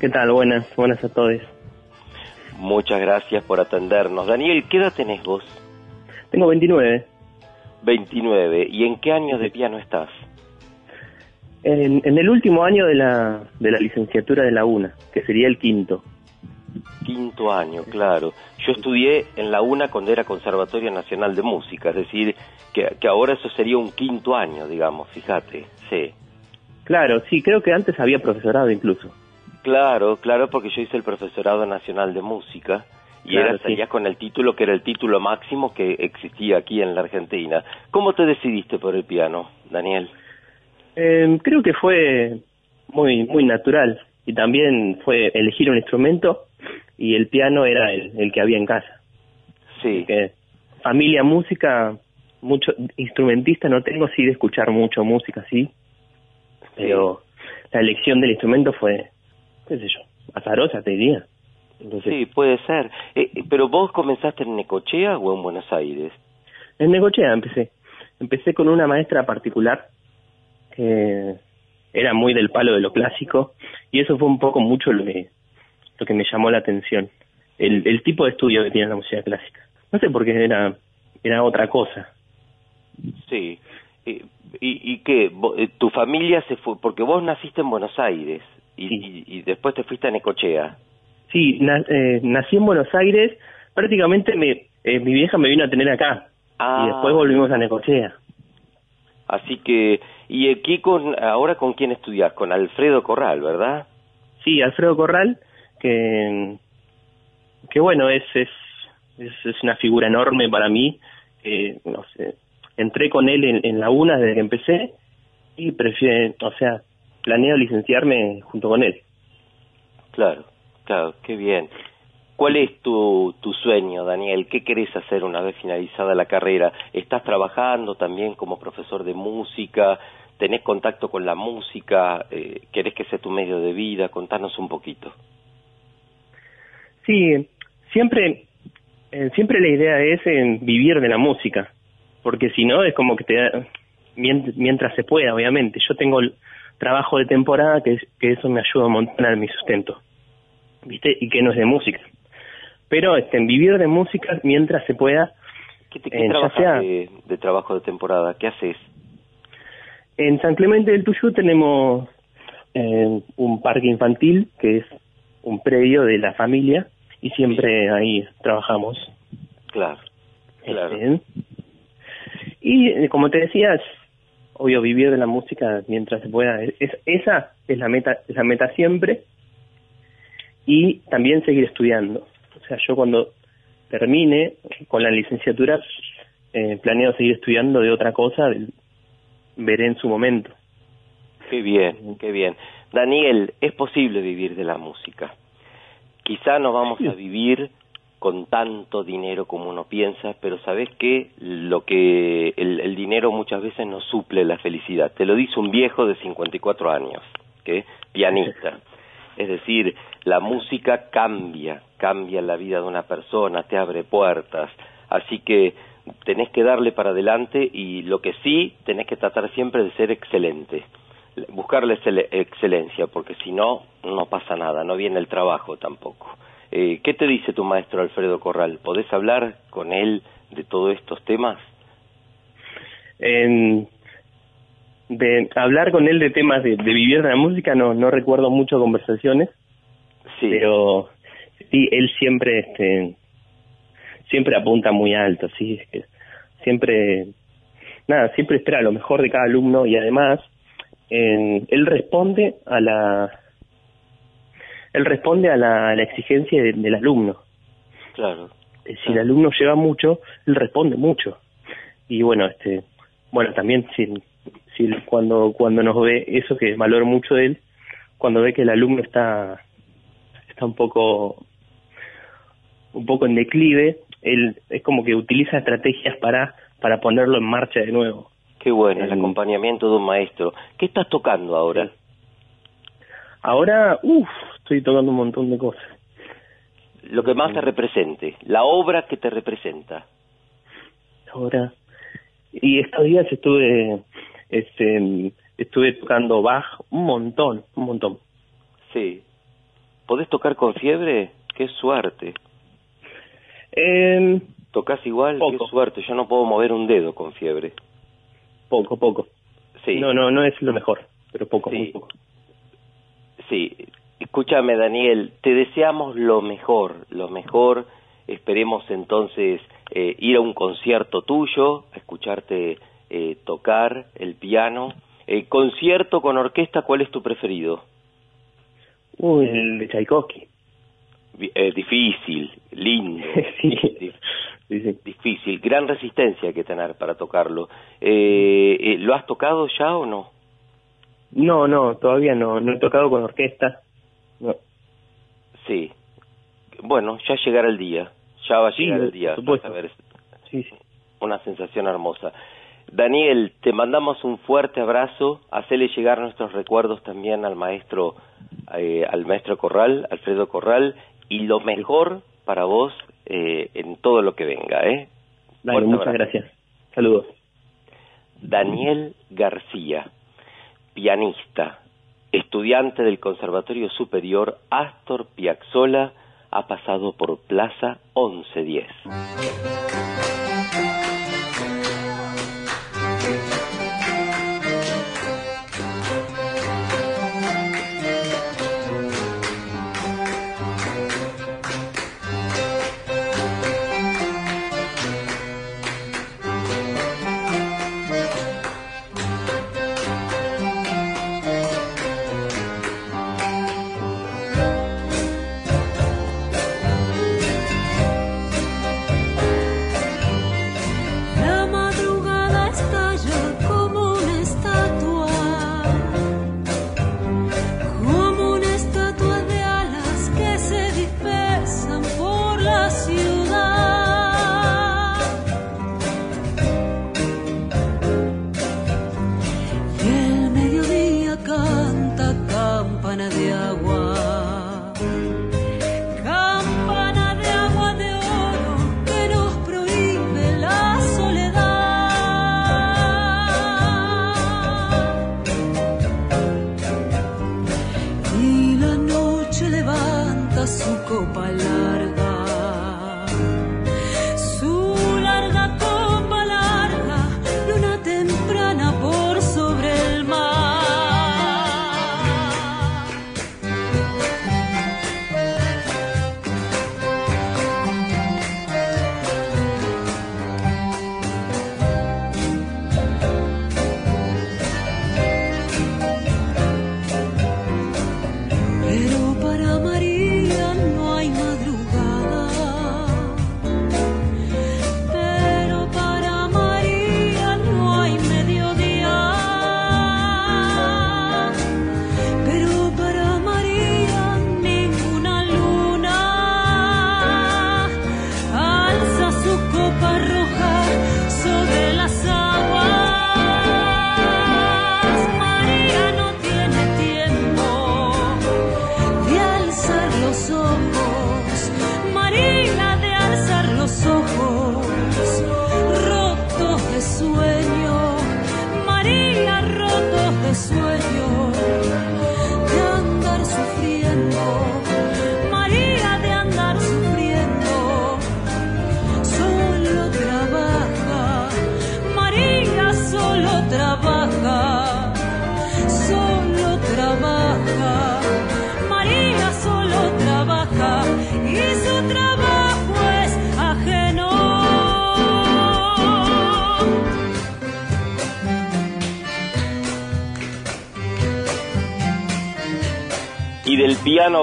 ¿Qué tal? Buenas, buenas a todos. Muchas gracias por atendernos. Daniel, ¿qué edad tenés vos? Tengo 29. 29. ¿Y en qué años de piano estás? En, en el último año de la, de la licenciatura de la UNA, que sería el quinto. Quinto año, claro. Yo estudié en la UNA cuando era Conservatorio Nacional de Música, es decir, que, que ahora eso sería un quinto año, digamos, fíjate, sí. Claro, sí, creo que antes había profesorado incluso. Claro, claro, porque yo hice el Profesorado Nacional de Música y Claro, era salías con el título que era el título máximo que existía aquí en la Argentina. ¿Cómo te decidiste por el piano, Daniel? Eh, creo que fue muy, muy natural y también fue elegir un instrumento y el piano era el, el que había en casa. Sí. Que familia, música, mucho instrumentista no tengo, sí de escuchar mucho música, sí, pero la elección del instrumento fue, qué sé yo, azarosa te diría. Entonces, Sí, puede ser. Eh, eh, pero vos comenzaste en Necochea o en Buenos Aires? En Negochea empecé. Empecé con una maestra particular que era muy del palo de lo clásico y eso fue un poco mucho lo que, lo que me llamó la atención. El, el tipo de estudio que tiene la música clásica. No sé por qué era, era otra cosa. Sí. Eh, ¿Y, y qué? Eh, ¿Tu familia se fue? Porque vos naciste en Buenos Aires y, y- y después te fuiste a Necochea. Sí, na- eh, nací en Buenos Aires, prácticamente me, eh, mi vieja me vino a tener acá Ah. y después volvimos a Necochea. Así que, ¿y aquí con, ahora con quién estudias? Con Alfredo Corral, ¿verdad? Sí, Alfredo Corral, que, que bueno, es, es, es, una figura enorme para mí. que, no sé, entré con él en, en la UNA desde que empecé y prefiero, o sea, planeo licenciarme junto con él. Claro, claro, qué bien. ¿Cuál es tu, tu sueño, Daniel? ¿Qué querés hacer una vez finalizada la carrera? ¿Estás trabajando también como profesor de música? ¿Tenés contacto con la música? Eh, ¿Querés que sea tu medio de vida? Contanos un poquito. Sí, siempre, eh, siempre la idea es en vivir de la música, porque si no es como que te da, mien- mientras se pueda, obviamente. Yo tengo el trabajo de temporada que, es- que eso me ayuda a mi sustento, ¿viste? Y que no es de música. Pero este, en vivir de música mientras se pueda, ¿Qué, te, eh, qué trabajas sea de, de trabajo de temporada? ¿Qué haces? en San Clemente del Tuyú tenemos eh, un parque infantil que es un predio de la familia y siempre ahí trabajamos. Claro, claro. Este, y eh, como te decía, es obvio vivir de la música mientras se pueda. Es, esa es la meta, es la meta siempre. Y también seguir estudiando. O sea, yo cuando termine con la licenciatura, eh, planeo seguir estudiando de otra cosa, veré en su momento. Qué bien, qué bien. Daniel, es posible vivir de la música. Quizá no vamos a vivir con tanto dinero como uno piensa, pero sabes que lo que el, el dinero muchas veces no suple la felicidad. Te lo dice un viejo de 54 años, que pianista. Es decir, la música cambia, cambia la vida de una persona, te abre puertas. Así que tenés que darle para adelante y lo que sí, tenés que tratar siempre de ser excelente. Buscar la excel- excelencia, porque si no, no pasa nada, no viene el trabajo tampoco. Eh, ¿Qué te dice tu maestro Alfredo Corral? ¿Podés hablar con él de todos estos temas? En- de hablar con él de temas de, de vivir de la música no, no recuerdo mucho conversaciones, Sí. pero sí, él siempre este siempre apunta muy alto, sí, es que siempre nada, siempre espera lo mejor de cada alumno y además en- él responde a la él responde a la, a la exigencia de- del alumno. Claro. Eh, Si el alumno lleva mucho, él responde mucho. Y bueno, este, bueno, también si, si cuando cuando nos ve eso que valoro mucho de él, cuando ve que el alumno está está un poco un poco en declive, él es como que utiliza estrategias para para ponerlo en marcha de nuevo. Qué bueno, el acompañamiento de un maestro. ¿Qué estás tocando ahora? Ahora, uff, estoy tocando un montón de cosas. lo que más te represente, la obra que te representa. Ahora, y estos días estuve, este, estuve tocando Bach un montón, un montón. Sí. ¿Podés tocar con fiebre? Qué suerte. Eh, ¿Tocas igual? Qué suerte. Yo no puedo mover un dedo con fiebre. Poco, poco. Sí. No, no, no es lo mejor, pero poco, Sí. muy poco. Sí, escúchame Daniel, te deseamos lo mejor, lo mejor. Esperemos entonces eh, ir a un concierto tuyo, a escucharte eh, tocar el piano. Eh, concierto con orquesta, ¿cuál es tu preferido? Uy, el de Tchaikovsky. Eh, difícil, lindo. sí. Di- Difícil, gran resistencia hay que tener para tocarlo. Eh, eh, ¿Lo has tocado ya o no? No, no, todavía no, no he tocado con orquesta. No. Sí. Bueno, ya llegará el día. Ya va a Sí, llegar el día. supuesto. vas a ver. Sí, sí. Una sensación hermosa. Daniel, te mandamos un fuerte abrazo. Hacele llegar nuestros recuerdos también al maestro, eh, al maestro Corral, Alfredo Corral, y lo mejor para vos eh, en todo lo que venga, ¿eh? Dale, Fuerte muchas abrazo. gracias. Saludos. Daniel García, pianista, estudiante del Conservatorio Superior Astor Piazzolla, ha pasado por Plaza 1110.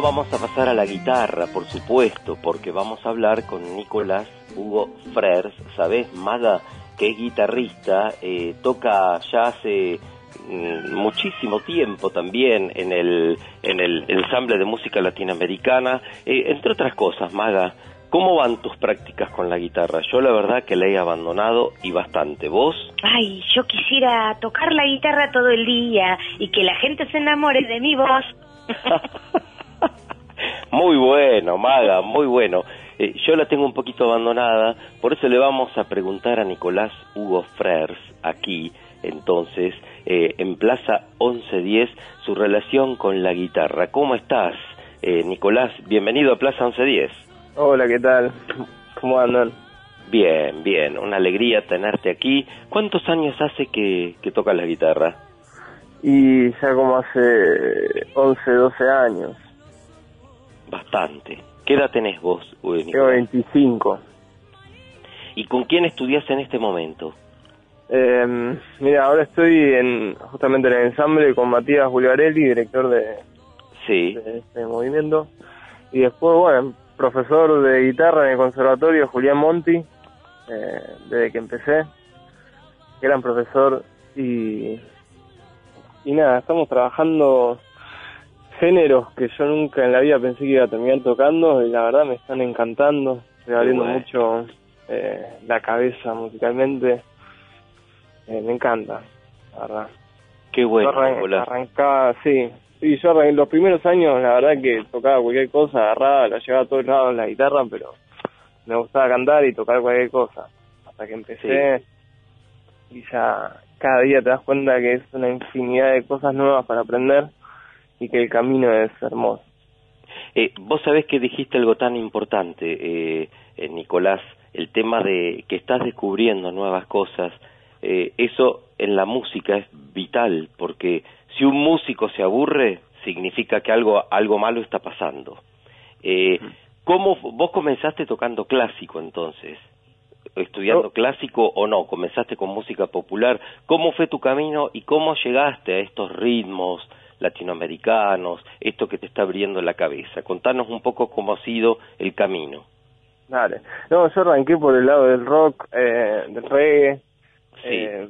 Vamos a pasar a la guitarra, por supuesto, porque vamos a hablar con Nicolás Hugo Frers, ¿sabes? Maga, que es guitarrista, eh, toca ya hace mm, muchísimo tiempo también en el, en el ensamble de música latinoamericana, Eh, entre otras cosas, Maga. ¿Cómo van tus prácticas con la guitarra? Yo la verdad que la he abandonado y bastante. ¿Vos? Ay, yo quisiera tocar la guitarra todo el día y que la gente se enamore de mi voz. Muy bueno, Maga, muy bueno. Eh, yo la tengo un poquito abandonada, por eso le vamos a preguntar a Nicolás Hugo Frers, aquí, entonces, eh, en Plaza 1110, su relación con la guitarra. ¿Cómo estás, eh, Nicolás? Bienvenido a Plaza 1110. Hola, ¿qué tal? ¿Cómo andan? Bien, bien, una alegría tenerte aquí. ¿Cuántos años hace que, que tocas la guitarra? Y ya como hace 11, 12 años. Bastante. ¿Qué edad tenés vos, Tengo Nicolás? 25. ¿Y con quién estudias en este momento? Eh, mira, ahora estoy en justamente en el ensamble con Matías Bulgarelli, director de, Sí. de este movimiento. Y después, bueno, profesor de guitarra en el conservatorio, Julián Monti, eh, desde que empecé. Gran profesor y, y nada, estamos trabajando géneros que yo nunca en la vida pensé que iba a terminar tocando y la verdad me están encantando, estoy abriendo bueno. mucho eh, la cabeza musicalmente, Eh, me encanta, la verdad. Qué bueno, Yo arran- Nicolás. arrancaba, sí, sí, yo arran- en los primeros años la verdad que tocaba cualquier cosa, agarraba, la llevaba a todos lados la guitarra, pero me gustaba cantar y tocar cualquier cosa, hasta que empecé y ya cada día te das cuenta que es una infinidad de cosas nuevas para aprender y que el camino es hermoso. Eh, vos sabés que dijiste algo tan importante, eh, eh, Nicolás, el tema de que estás descubriendo nuevas cosas. Eh, eso en la música es vital, porque si un músico se aburre, significa que algo, algo malo está pasando. Eh, ¿Cómo vos comenzaste tocando clásico entonces? ¿Estudiando clásico o no? ¿Comenzaste con música popular? ¿Cómo fue tu camino y cómo llegaste a estos ritmos latinoamericanos, esto que te está abriendo la cabeza? Contanos un poco cómo ha sido el camino. Dale. No, yo arranqué por el lado del rock, eh, del reggae, eh,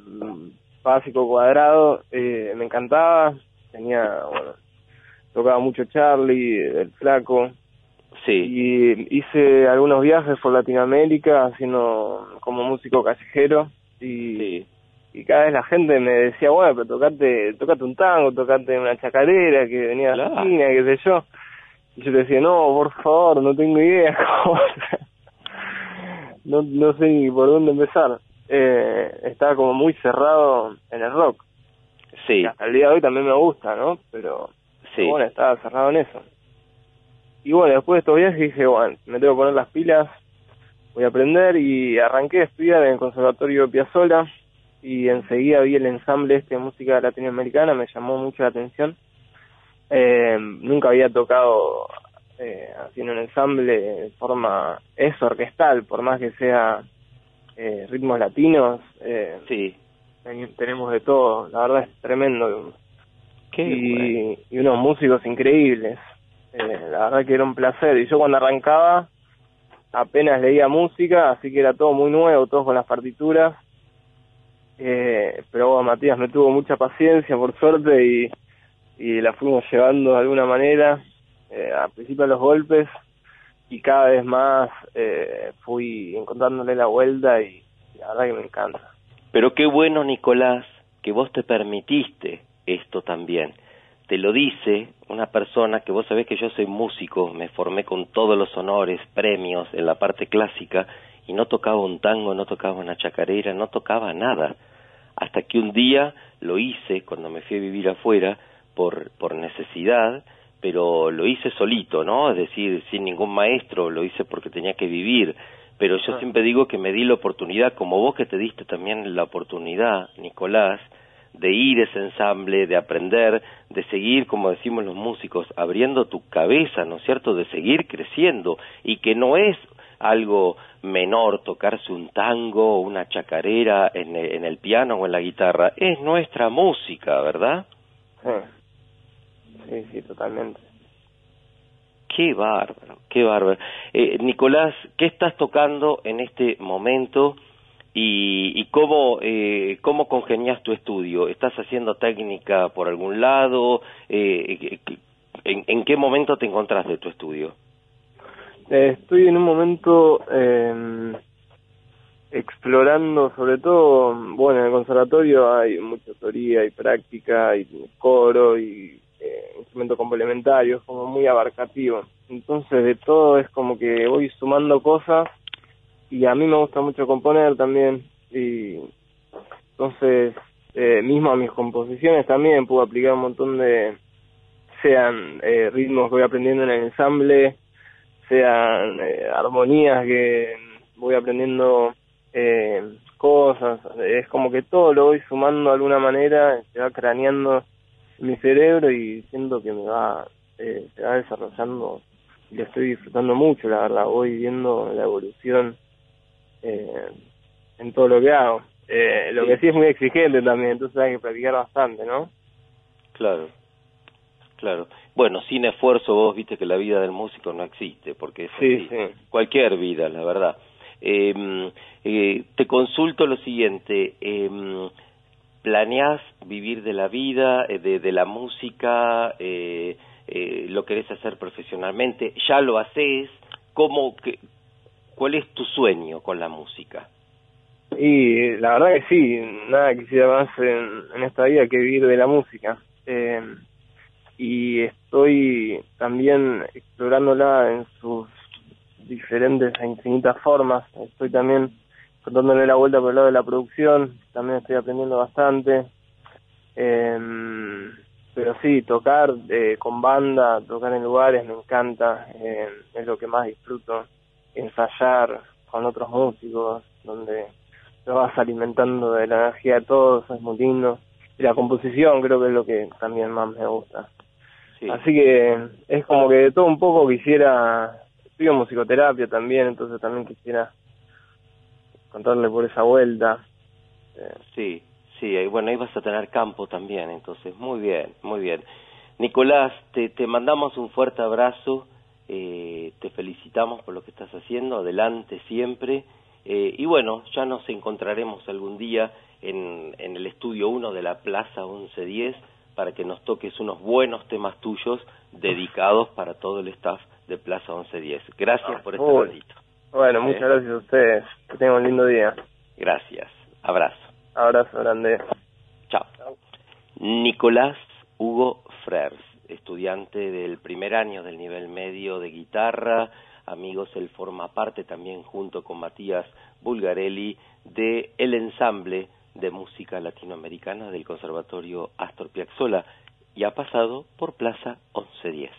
básico cuadrado, eh, me encantaba, tenía, bueno, tocaba mucho Charlie, el flaco, Sí. y hice algunos viajes por Latinoamérica haciendo como músico callejero y, y cada vez la gente me decía, bueno, pero tocate, tocate un tango, tocate una chacarera que venía de Claro. Argentina, qué sé yo. Y yo le decía, no, por favor, no tengo idea no, no sé ni por dónde empezar. Eh, estaba como muy cerrado en el rock. Sí. Hasta el día de hoy también me gusta, ¿no? Pero Sí. bueno, estaba cerrado en eso. Y bueno, después de estos viajes dije, bueno, me tengo que poner las pilas, voy a aprender y arranqué a estudiar en el Conservatorio Piazzolla y enseguida vi el ensamble este de música latinoamericana, me llamó mucho la atención. Eh, nunca había tocado eh, en un ensamble de forma, es orquestal, por más que sea eh, ritmos latinos. Eh, sí. Tenemos de todo, la verdad es tremendo. Qué y, y unos músicos increíbles. Eh, la verdad que era un placer. Y yo cuando arrancaba apenas leía música, así que era todo muy nuevo, todo con las partituras. Eh, pero bueno, Matías me tuvo mucha paciencia, por suerte, y, la fuimos llevando de alguna manera. Eh, al principio los golpes, y cada vez más eh, fui encontrándole la vuelta, y la que me encanta. Pero qué bueno, Nicolás, que vos te permitiste esto también. Te lo dice una persona que vos sabés que yo soy músico, me formé con todos los honores, premios en la parte clásica y no tocaba un tango, no tocaba una chacarera, no tocaba nada. Hasta que un día lo hice cuando me fui a vivir afuera por, por necesidad, pero lo hice solito, ¿no? Es decir, sin ningún maestro, lo hice porque tenía que vivir. Pero yo siempre digo que me di la oportunidad, como vos que te diste también la oportunidad, Nicolás, de ir a ese ensamble, de aprender, de seguir, como decimos los músicos, abriendo tu cabeza, ¿no es cierto?, de seguir creciendo y que no es algo menor tocarse un tango o una chacarera en el, en el piano o en la guitarra, es nuestra música, ¿verdad? Sí, sí, sí totalmente. Qué bárbaro, qué bárbaro. Eh, Nicolás, ¿qué estás tocando en este momento y, y cómo, eh, cómo congenias tu estudio? ¿Estás haciendo técnica por algún lado? Eh, ¿en, ¿En qué momento te encontrás de tu estudio? Estoy en un momento eh, explorando, sobre todo, bueno, en el conservatorio hay mucha teoría y práctica y coro y eh, instrumento complementario, es como muy abarcativo. Entonces de todo es como que voy sumando cosas y a mí me gusta mucho componer también y entonces eh, mismo a mis composiciones también puedo aplicar un montón de sean eh, ritmos que voy aprendiendo en el ensamble, sean eh, armonías que voy aprendiendo eh, cosas, es como que todo lo voy sumando de alguna manera, se va craneando mi cerebro y siento que me va, eh, se va desarrollando y lo estoy disfrutando mucho, la verdad, voy viendo la evolución eh, en todo lo que hago. Eh, lo que sí es muy exigente también, entonces hay que practicar bastante, ¿no? Claro, claro. Bueno, sin esfuerzo vos viste que la vida del músico no existe, porque es Sí, así. sí. cualquier vida, la verdad. Eh, eh, te consulto lo siguiente, eh, ¿planeás vivir de la vida, eh, de, de la música? Eh, eh, ¿Lo querés hacer profesionalmente? ¿Ya lo haces? ¿Cómo, que, ¿Cuál es tu sueño con la música? Y la verdad que sí, nada quisiera más en, en esta vida que vivir de la música. Eh, y estoy también explorándola en sus diferentes e infinitas formas. Estoy también dándole la vuelta por el lado de la producción, también estoy aprendiendo bastante. Eh, pero sí, tocar eh, con banda, tocar en lugares me encanta, eh, es lo que más disfruto. Ensayar con otros músicos, donde te vas alimentando de la energía de todos, es muy lindo. Y la composición creo que es lo que también más me gusta. Así que es como que de todo un poco quisiera, estudio musicoterapia también, entonces también quisiera contarle por esa vuelta. Sí, sí, ahí- bueno, ahí vas a tener campo también, entonces, muy bien, muy bien. Nicolás, te, te mandamos un fuerte abrazo, eh, te felicitamos por lo que estás haciendo, adelante siempre, eh, y bueno, ya nos encontraremos algún día en, en el estudio 1 de la Plaza 1110 para que nos toques unos buenos temas tuyos dedicados para todo el staff de Plaza 1110. Gracias por este Uy. ratito. Bueno, Eh. muchas gracias a ustedes, que tengan un lindo día. Gracias. Abrazo. Abrazo grande. Chao. Nicolás Hugo Frers, estudiante del primer año del nivel medio de guitarra. Amigos, él forma parte también junto con Matías Bulgarelli de el ensamble de música latinoamericana del Conservatorio Astor Piazzolla y ha pasado por Plaza 1110.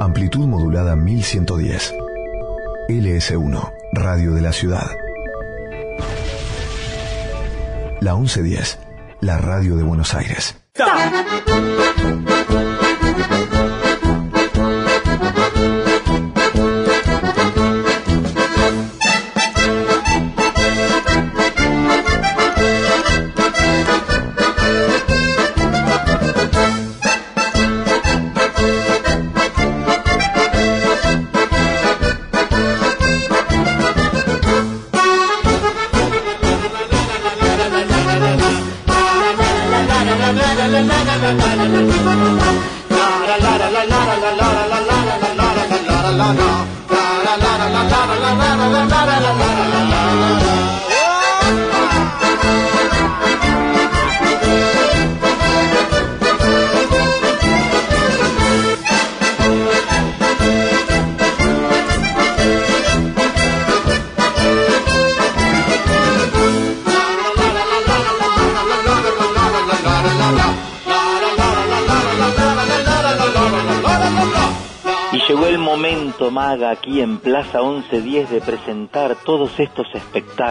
Amplitud modulada 1110. LS1, Radio de la Ciudad. La 1110, la radio de Buenos Aires.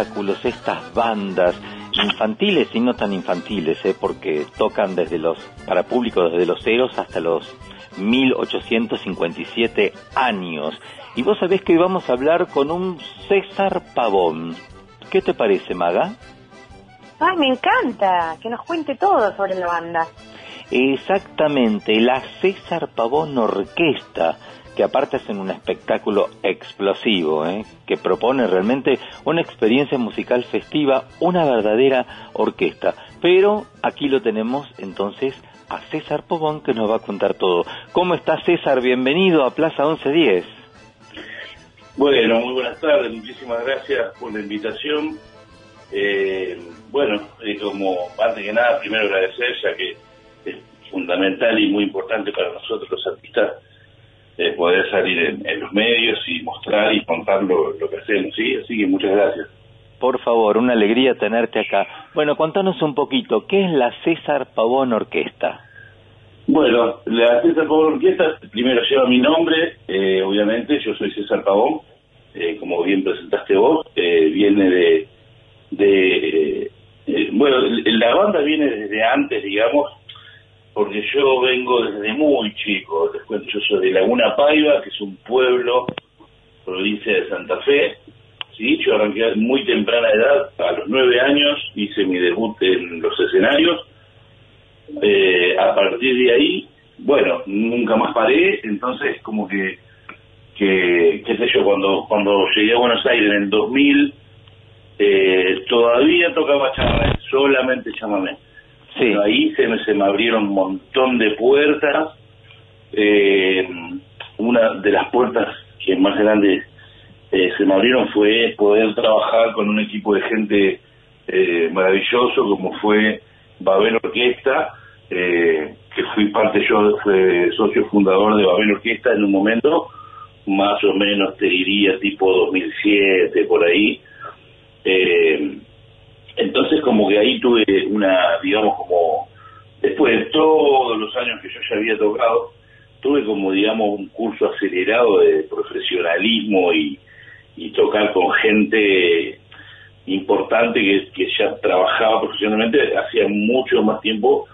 Espectáculos, estas bandas infantiles y no tan infantiles, ¿eh? porque tocan desde los, para público desde los ceros hasta los 1857 años. Y vos sabés que hoy vamos a hablar con un César Pavón. ¿Qué te parece, Maga? Ay, me encanta que nos cuente todo sobre la banda. Exactamente, la César Pavón Orquesta, que aparte hacen un espectáculo explosivo, ¿eh? que propone realmente una experiencia musical festiva, una verdadera orquesta. Pero aquí lo tenemos entonces a César Pavón que nos va a contar todo. ¿Cómo está César? Bienvenido a Plaza 1110. Bueno, muy buenas tardes, muchísimas gracias por la invitación. Eh, bueno, eh, como antes que nada, primero agradecer, ya que es fundamental y muy importante para nosotros los artistas eh, poder salir en, en los medios y mostrar y contar lo, lo que hacemos, ¿sí? Así que muchas gracias. Por favor, una alegría tenerte acá. Bueno, contanos un poquito, ¿qué es la César Pavón Orquesta? Bueno, la César Pavón Orquesta primero lleva mi nombre, eh, obviamente, yo soy César Pavón, eh, como bien presentaste vos, eh, viene de, de bueno, la banda viene desde antes, digamos, porque yo vengo desde muy chico, les cuento, yo soy de Laguna Paiva, que es un pueblo, provincia de Santa Fe, sí, yo arranqué a muy temprana edad, a los nueve años hice mi debut en los escenarios, eh, a partir de ahí, bueno, nunca más paré, entonces como que, que qué sé yo, cuando, cuando llegué a Buenos Aires en el 2000, eh, todavía tocaba chamamé, solamente chamamé. Pero ahí se me, se me abrieron un montón de puertas, eh, una de las puertas que más grandes eh, se me abrieron fue poder trabajar con un equipo de gente eh, maravilloso como fue Babel Orquesta, eh, que fui parte yo, fue socio fundador de Babel Orquesta en un momento, más o menos te diría tipo 2007, por ahí. Entonces como que ahí tuve una, digamos como, después de todos los años que yo ya había tocado, tuve como digamos un curso acelerado de profesionalismo y, y tocar con gente importante que, que ya trabajaba profesionalmente hacía mucho más tiempo.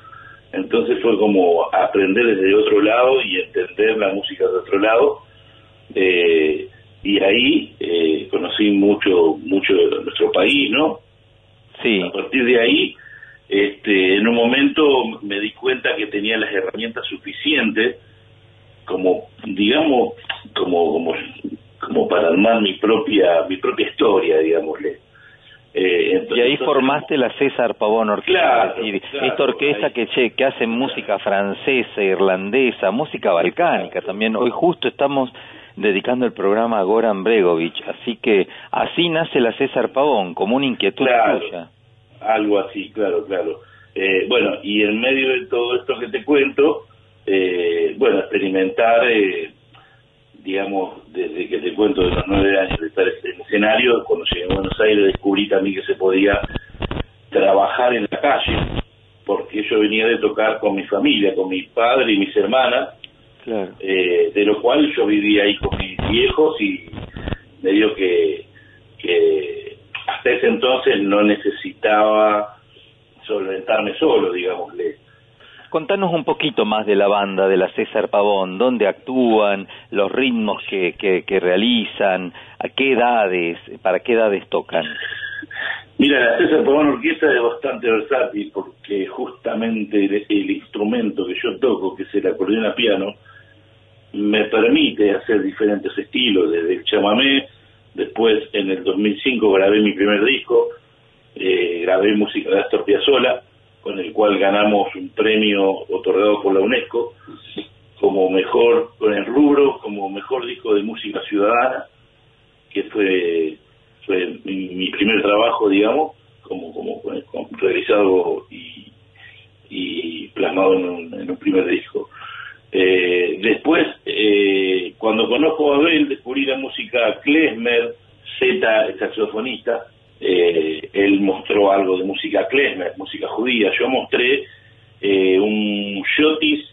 Entonces fue como aprender desde otro lado y entender la música de otro lado. Eh, y ahí eh, conocí mucho mucho de nuestro país no sí. A partir de ahí este en un momento me di cuenta que tenía las herramientas suficientes como digamos como como como para armar mi propia mi propia historia digámosle. Eh, y ahí formaste la César Pavón Orquesta, Claro, es decir, claro, esta orquesta que, che, que hace música francesa, irlandesa, música balcánica también. Hoy justo estamos dedicando el programa a Goran Bregovic, así que así nace la César Pavón, como una inquietud Claro. tuya. algo así, claro, claro. Eh, bueno, y en medio de todo esto que te cuento, eh, bueno, experimentar, eh, digamos, desde que te cuento de los nueve años de estar en escenario, cuando llegué a Buenos Aires descubrí también que se podía trabajar en la calle, porque yo venía de tocar con mi familia, con mi padre y mis hermanas, Claro. eh, de lo cual yo vivía ahí con mis viejos y medio que, que hasta ese entonces no necesitaba solventarme solo, digámosle. Contanos un poquito más de la banda de la César Pavón, dónde actúan, los ritmos que, que, que realizan, a qué edades, para qué edades tocan. Mira, la César Pavón Orquesta es bastante versátil porque justamente el, el instrumento que yo toco, que es el acordeón a piano, me permite hacer diferentes estilos, desde el chamamé, después en el 2005 grabé mi primer disco, eh, grabé música de Astor Piazzolla, con el cual ganamos un premio otorgado por la UNESCO como mejor, con el rubro, como mejor disco de música ciudadana, que fue, fue mi, mi primer trabajo, digamos, como, como, como realizado y, y plasmado en un, en un primer disco. Eh, después, eh, cuando conozco a Abel, descubrí la música klezmer, Z, el saxofonista, eh, él mostró algo de música klezmer, música judía. Yo mostré eh, un shotis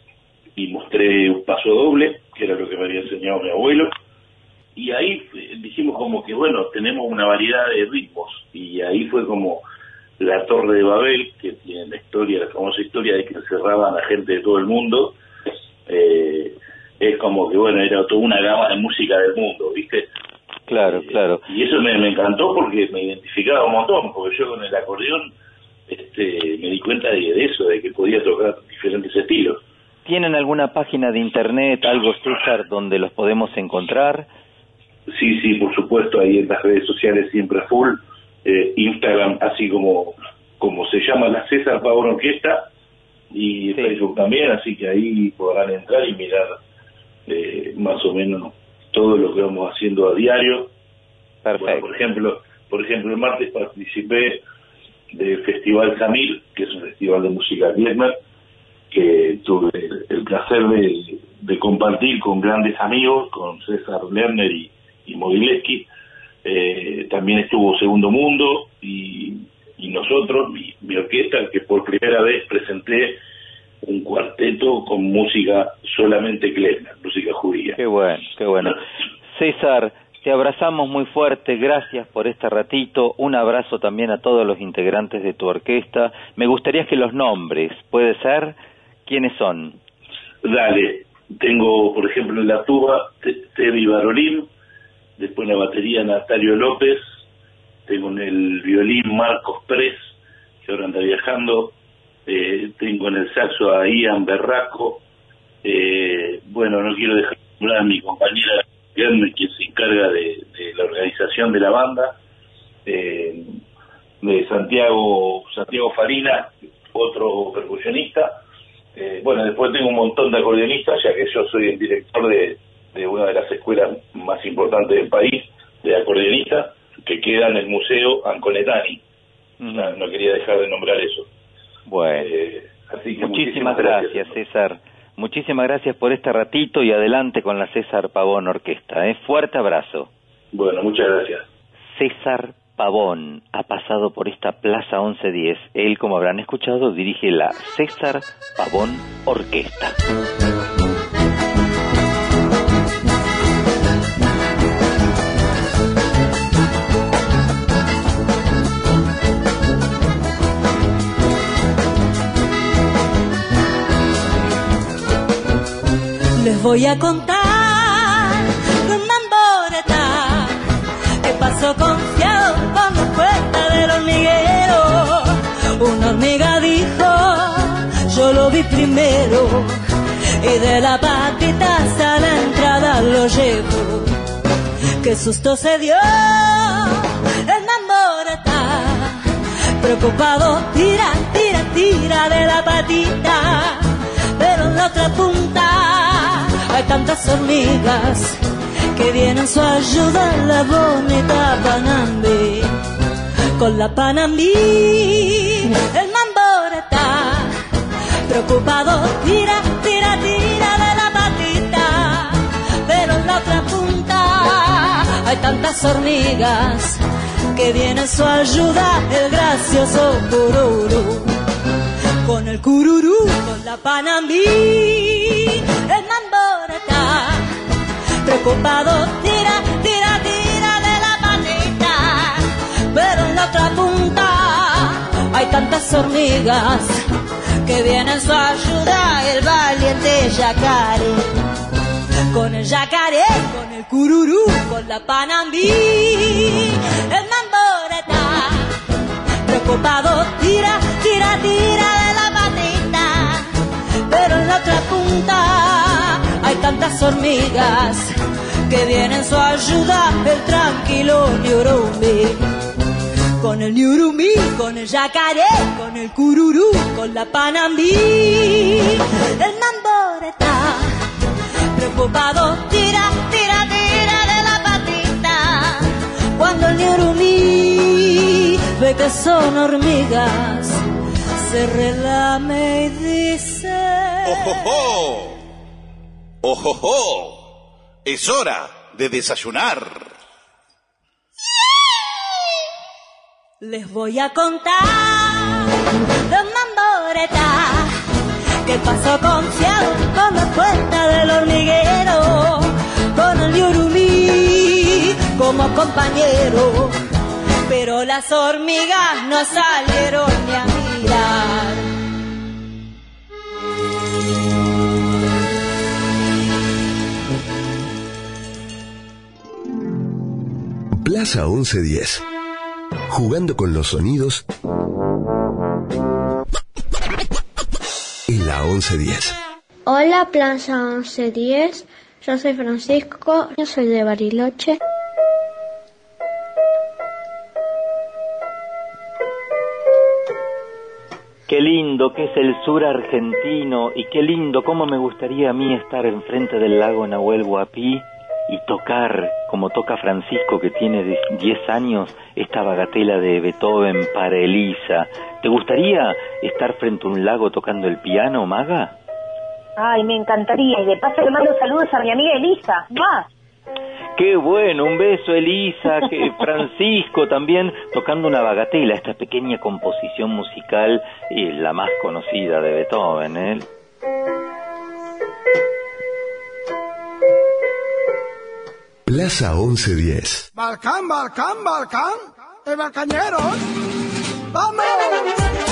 y mostré un paso doble, que era lo que me había enseñado mi abuelo. Y ahí dijimos como que, bueno, tenemos una variedad de ritmos. Y ahí fue como la Torre de Babel, que tiene la historia, la famosa historia de que encerraban a gente de todo el mundo. Eh, es como que, bueno, era toda una gama de música del mundo, ¿viste? Claro, claro. Y eso me, me encantó porque me identificaba un montón, porque yo con el acordeón este, me di cuenta de, de eso, de que podía tocar diferentes estilos. ¿Tienen alguna página de internet, algo César, donde los podemos encontrar? Sí, sí, por supuesto, ahí en las redes sociales siempre a full. Eh, Instagram, así como, como se llama la César Pavón Orquesta, y Facebook también, así que ahí podrán entrar y mirar eh, más o menos todo lo que vamos haciendo a diario. Bueno, por ejemplo, por ejemplo, el martes participé del Festival Samir, que es un festival de música klezmer, que tuve el, el placer de, de compartir con grandes amigos, con César Lerner y, y Mogileski. Eh, también estuvo Segundo Mundo y, y nosotros, mi, mi orquesta, que por primera vez presenté un cuarteto con música solamente klezmer, música judía. Qué bueno, qué bueno. César, te abrazamos muy fuerte, gracias por este ratito, un abrazo también a todos los integrantes de tu orquesta. Me gustaría que los nombres, ¿puede ser? ¿Quiénes son? Dale, tengo por ejemplo en la tuba Te- Tevi Barolín, después en la batería Natalio López, tengo en el violín Marcos Pérez, que ahora anda viajando, eh, tengo en el saxo a Ian Berraco, eh, bueno, no quiero dejar de nombrar a mi compañera quien se encarga de, la organización de la banda, eh, de Santiago, Santiago Farina, otro percusionista, bueno, después tengo un montón de acordeonistas, ya que yo soy el director de una de las escuelas más importantes del país de acordeonistas, que queda en el Museo Anconetani. no, no quería dejar de nombrar eso. Bueno, Eh, así que muchísimas gracias, César. Muchísimas gracias por este ratito y adelante con la César Pavón Orquesta. ¿eh? Fuerte abrazo. Bueno, muchas gracias. César Pavón ha pasado por esta Plaza 1110. Él, como habrán escuchado, dirige la César Pavón Orquesta. Voy a contar con mamboreta que pasó confiado por la puerta del hormiguero. Una hormiga dijo, yo lo vi primero y de la patita hasta la entrada lo llevo. Qué susto se dio el mamboreta, preocupado, tira, tira, tira de la patita pero en la otra punta hay tantas hormigas que vienen su ayuda la bonita Panambi. Con la Panambi, el mamboreta, preocupado, tira, tira, tira de la patita, pero en la otra punta hay tantas hormigas que vienen su ayuda el gracioso cururu con el cururú, con la panambí, preocupado, tira, tira, tira de la patita, pero en la otra punta hay tantas hormigas que vienen su ayuda el valiente yacaré. Con el yacaré, con el cururú, con la panambí, el mamboreta, preocupado, tira, hormigas que vienen su ayuda el tranquilo Niurumbi. Con el Niurumbi, con el yacaré, con el cururú, con la panambí, el mamboreta, preocupado, tira, tira, tira de la patita, cuando el Niurumbi ve que son hormigas, se relame y dice... ¡Ojojo! ¡Ojojo! Es hora de desayunar. Les voy a contar de mamboreta que pasó confiado por la puerta del hormiguero con el yurumí como compañero. Pero las hormigas no salieron ni a mirar. Plaza 1110. Jugando con los sonidos en la 1110. Hola, Plaza 1110. Yo soy Francisco, yo soy de Bariloche. Qué lindo que es el sur argentino y qué lindo cómo me gustaría a mí estar enfrente del lago Nahuel Huapi y tocar, como toca Francisco, que tiene de- 10 años, esta bagatela de Beethoven para Elisa. ¿Te gustaría estar frente a un lago tocando el piano, Maga? Ay, me encantaría. Y de paso le mando saludos a mi amiga Elisa. ¡Más! Qué bueno, un beso Elisa, que Francisco también tocando una bagatela, esta pequeña composición musical, y la más conocida de Beethoven, ¿eh? Plaza 1110. Balcán, Balcán, Balcán. El Balcañero. ¡Vamos!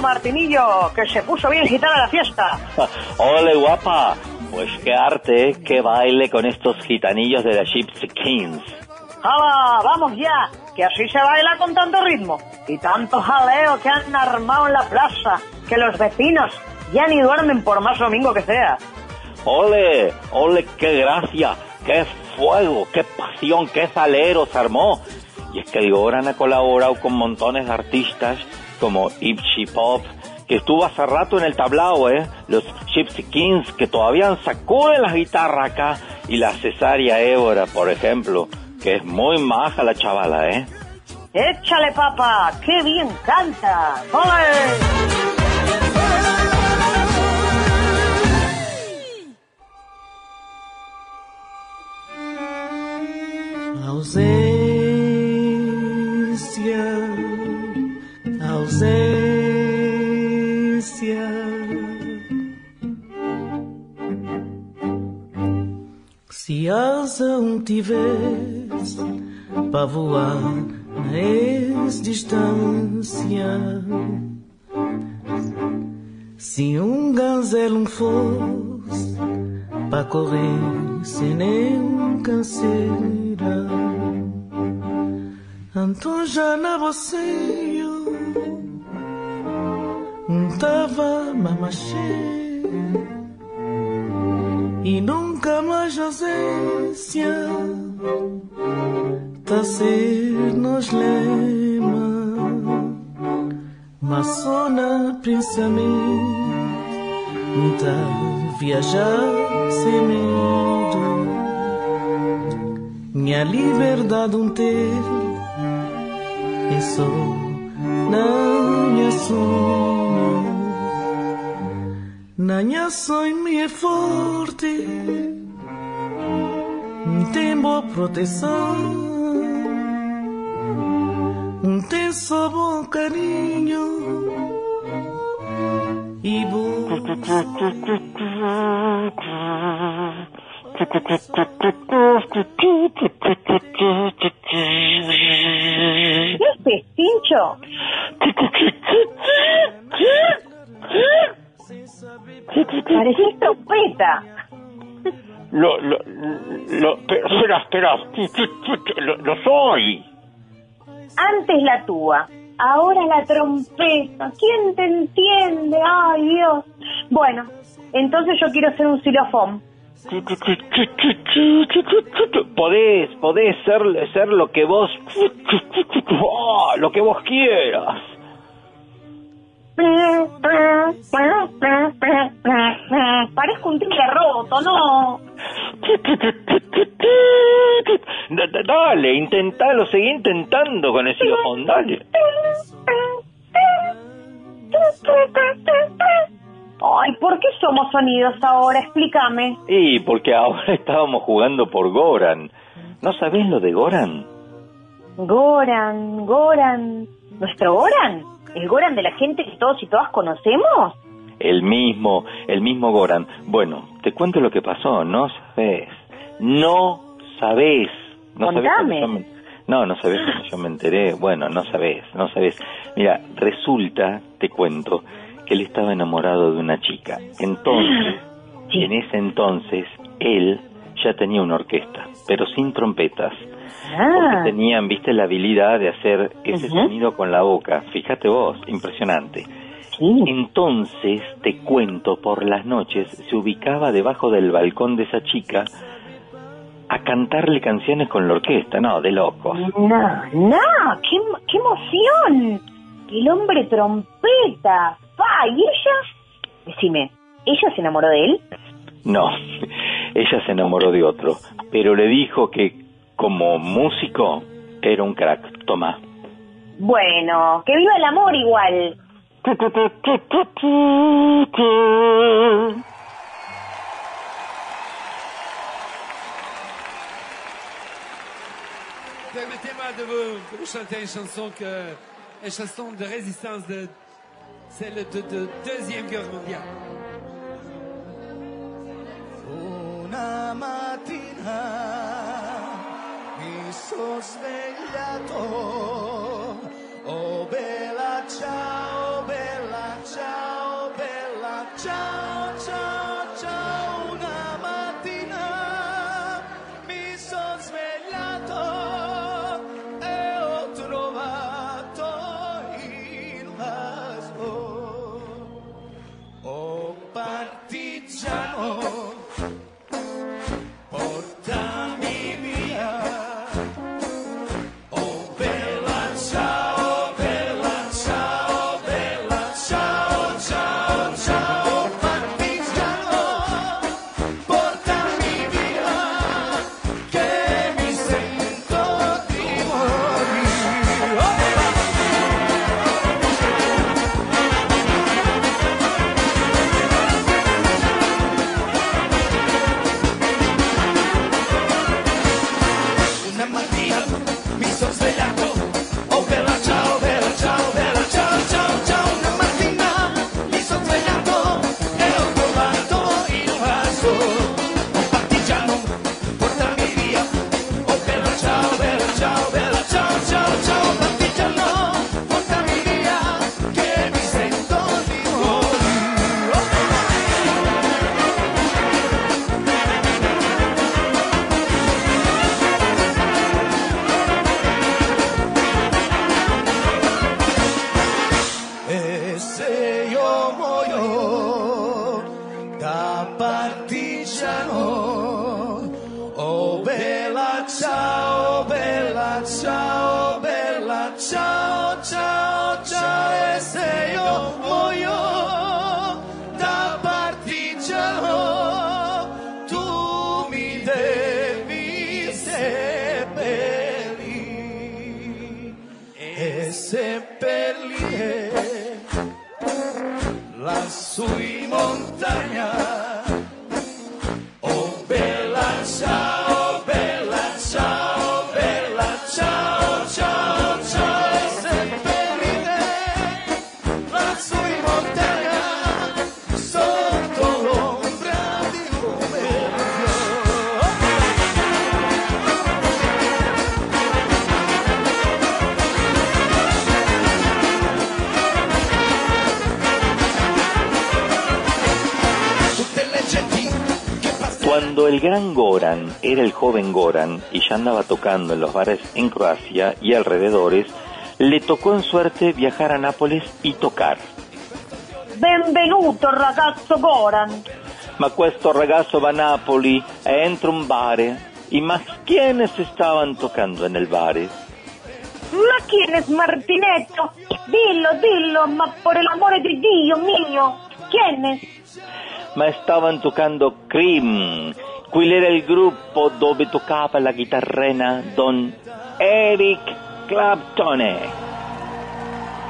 Martinillo, que se puso bien gitana la fiesta. Ole guapa, pues qué arte, qué baile con estos gitanillos de la Gypsy Kings. ¡Hala! ¡Vamos ya! Que así se baila con tanto ritmo. Y tanto jaleo que han armado en la plaza, que los vecinos ya ni duermen por más domingo que sea. Ole, ole, qué gracia, qué fuego, qué pasión, qué salero se armó. Y es que digo, ahora han colaborado con montones de artistas como Ipsy Pop, que estuvo hace rato en el tablao, ¿eh? Los Gypsy Kings, que todavía sacuden las guitarras acá. Y la Cesaria Évora, por ejemplo, que es muy maja la chavala, ¿eh? ¡Échale papa! ¡Qué bien canta! ¡Ole! ausência, ausência. Se asa um tivesse para voar na ex-distância, se um gazelo fosse para correr sem nenhum canseira, então já na você um tava mamachê e nunca mais ausência tá ser nos lema. Mas só na pensamento tá viajar sem medo. Minha liberdade um ter é só minha sonho na minha sonho me é forte. Tem boa proteção tem só bom carinho e ¿Qué es Parecés trompeta. Lo, lo, lo, pero, espera, espera, lo, lo soy. Antes la tuba, ahora la trompeta. ¿Quién te entiende? Ay, Dios. Bueno, entonces yo quiero ser un xilofón. Podés, podés ser, ser lo que vos, oh, lo que vos quieras. Parezco un timbre roto, ¿no? Da- da- Dale, intentalo, seguí intentando con ese xilofón, dale. Ay, ¿por qué somos sonidos ahora? Explícame. Y porque ahora estábamos jugando por Goran. ¿No sabés lo de Goran? Goran, Goran. ¿Nuestro Goran? ¿El Goran de la gente que todos y todas conocemos? El mismo, el mismo Goran. Bueno, te cuento lo que pasó, no sabés. No sabés. No sabés Contame. me- No, no sabés cuando yo me enteré. Bueno, no sabés, no sabés. Mira, resulta, te cuento, que él estaba enamorado de una chica. Entonces, en ese entonces, él ya tenía una orquesta, pero sin trompetas. Porque tenían, viste, la habilidad de hacer ese sonido con la boca. Fíjate vos, impresionante. Entonces, te cuento, por las noches se ubicaba debajo del balcón de esa chica a cantarle canciones con la orquesta, no, de locos. No, no, qué, qué emoción. El hombre trompeta. Pa, ¿y ella? Decime, ¿ella se enamoró de él? No, ella se enamoró de otro, pero le dijo que como músico era un crack. Toma. Bueno, que viva el amor igual. Permettez-moi de vous, de vous chanter une chanson que, une chanson de résistance de celle de, de deuxième guerre mondiale. Una mattina mi sono svegliato. Oh bella ciao, Cuando el gran Goran era el joven Goran y ya andaba tocando en los bares en Croacia y alrededores, le tocó en suerte viajar a Nápoles y tocar. Benvenuto ragazzo Goran. Ma questo ragazzo va a Napoli e entra un bar. ¿Y más quiénes estaban tocando en el bar? ¿Ma quién es Martinetto? Dillo, dillo, ma por el amor de Dio mio. ¿Quién es? Ma stavano toccando Cream. Quello era il gruppo dove toccava la chitarrena Don Eric Clapton.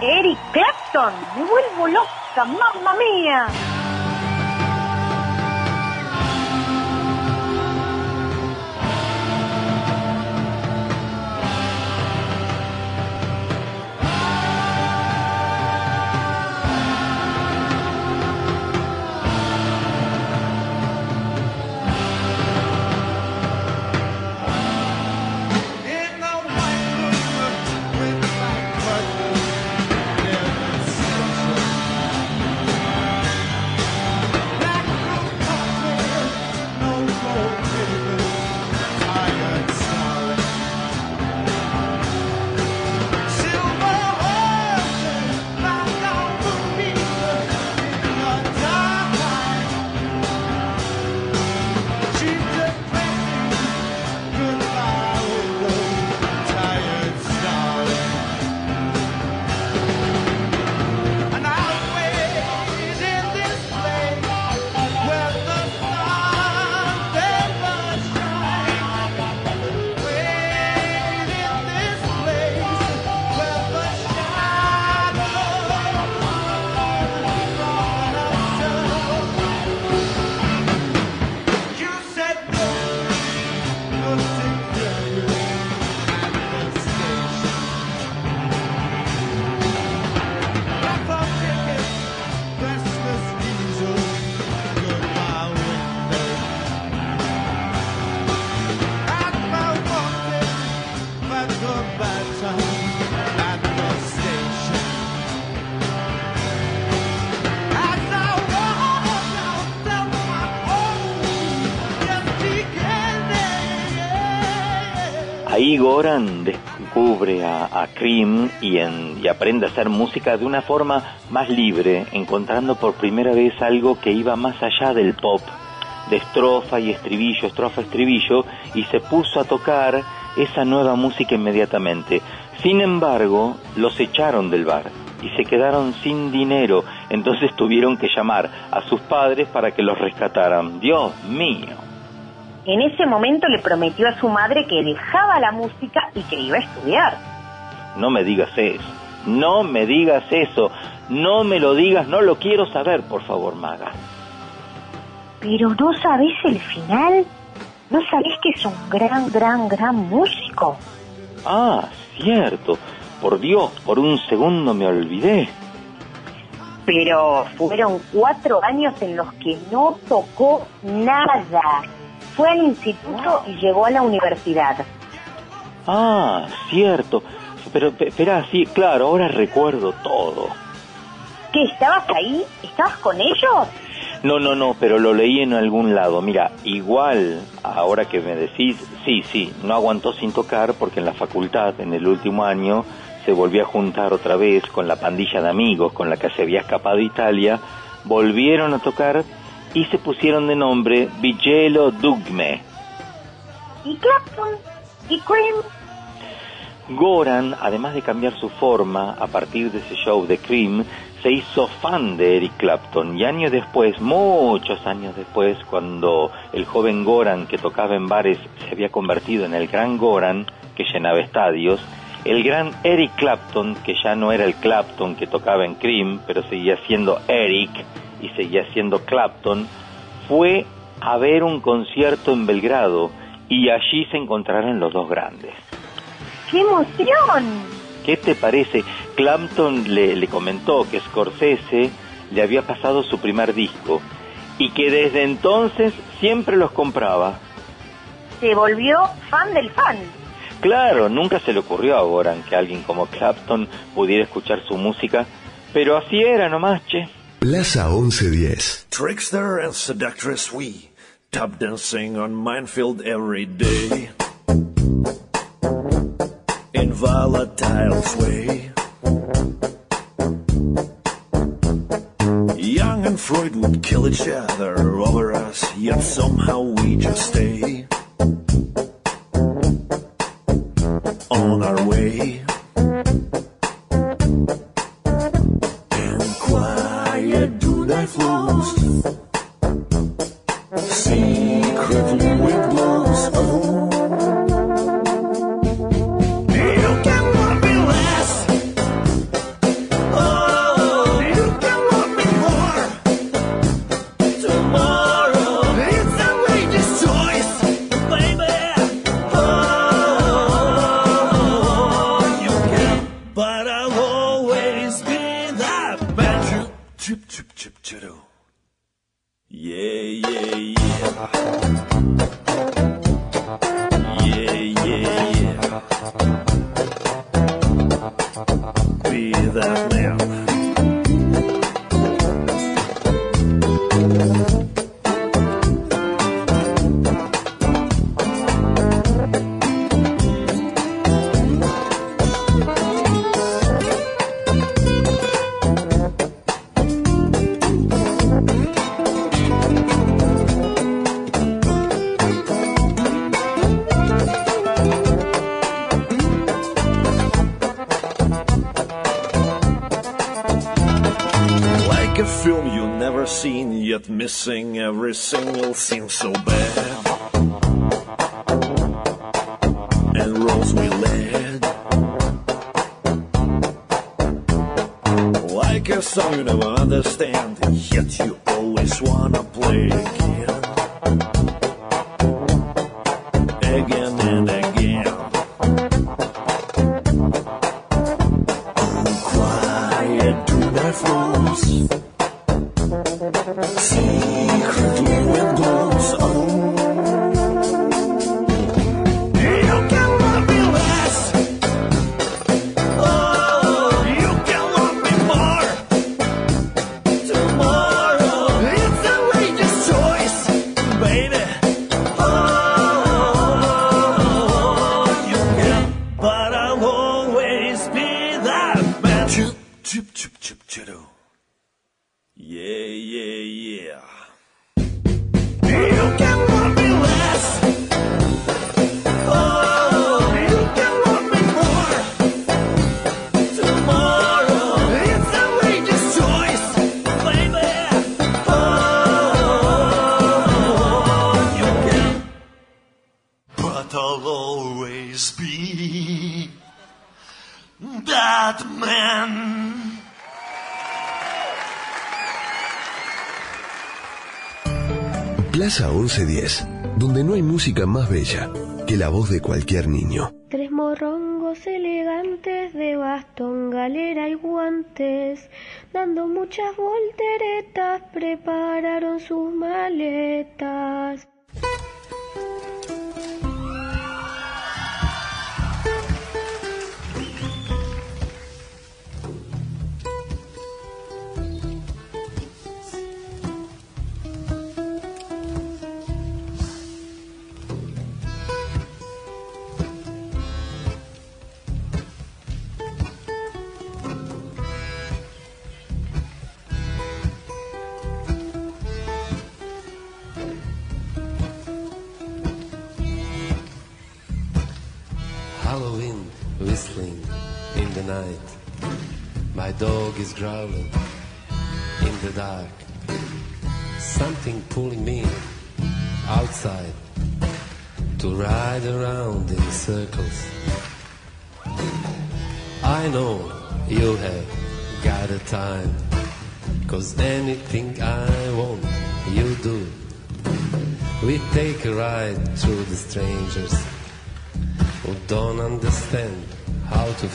Eric Clapton. Me vuelvo loca, mamma mía. Goran descubre a, a Cream y, y aprende a hacer música de una forma más libre, encontrando por primera vez algo que iba más allá del pop, de estrofa y estribillo, estrofa, estribillo, y se puso a tocar esa nueva música inmediatamente. Sin embargo, los echaron del bar y se quedaron sin dinero, entonces tuvieron que llamar a sus padres para que los rescataran. Dios mío. En ese momento le prometió a su madre que dejaba la música y que iba a estudiar. No me digas eso. No me digas eso. No me lo digas. No lo quiero saber, por favor, Maga. Pero no sabés el final. No sabés que es un gran, gran, gran músico. Ah, cierto. Por Dios, por un segundo me olvidé. Pero fueron cuatro años en los que no tocó nada. Fue al instituto y llegó a la universidad. Ah, cierto. Pero, pe- espera, sí, claro, ahora recuerdo todo. ¿Qué? ¿Estabas ahí? ¿Estabas con ellos? No, no, no, pero lo leí en algún lado. Mira, igual, ahora que me decís, sí, sí, no aguantó sin tocar porque en la facultad, en el último año, se volvió a juntar otra vez con la pandilla de amigos con la que se había escapado Italia, volvieron a tocar y se pusieron de nombre Vigelo Dugme. ¿Y Clapton? ¿Y Cream? Goran, además de cambiar su forma a partir de ese show de Cream, se hizo fan de Eric Clapton y años después, muchos años después, cuando el joven Goran que tocaba en bares se había convertido en el gran Goran que llenaba estadios, el gran Eric Clapton, que ya no era el Clapton que tocaba en Cream, pero seguía siendo Eric y seguía siendo Clapton, fue a ver un concierto en Belgrado y allí se encontraron los dos grandes. ¡Qué emoción! ¿Qué te parece? Clapton le, le comentó que Scorsese le había pasado su primer disco y que desde entonces siempre los compraba. Se volvió fan del fan. Claro, nunca se le ocurrió a Goran que alguien como Clapton pudiera escuchar su música, pero así era nomás, che. Plaza 1110. Trickster and seductress we, tap dancing on minefield every day. In volatile sway. Young and Freud would kill each other over us, yet somehow we just stay on our way. flows. Sim. seems so bad. And roads we led. Like a song you never understand, yet you always wanna play again. donde no hay música más bella que la voz de cualquier niño. Tres morrongos elegantes de bastón, galera y guantes, dando muchas volteretas, prepararon sus males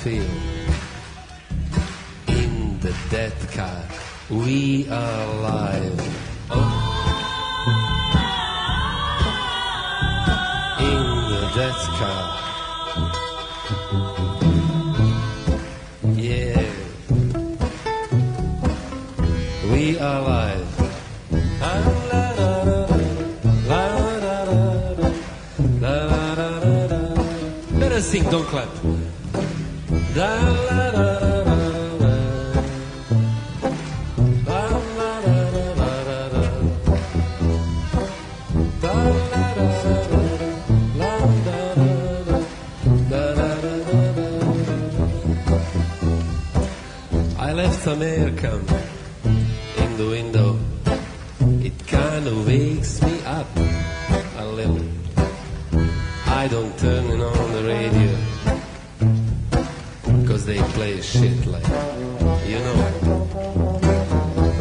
In the death car, we are alive. They play shit like, you know.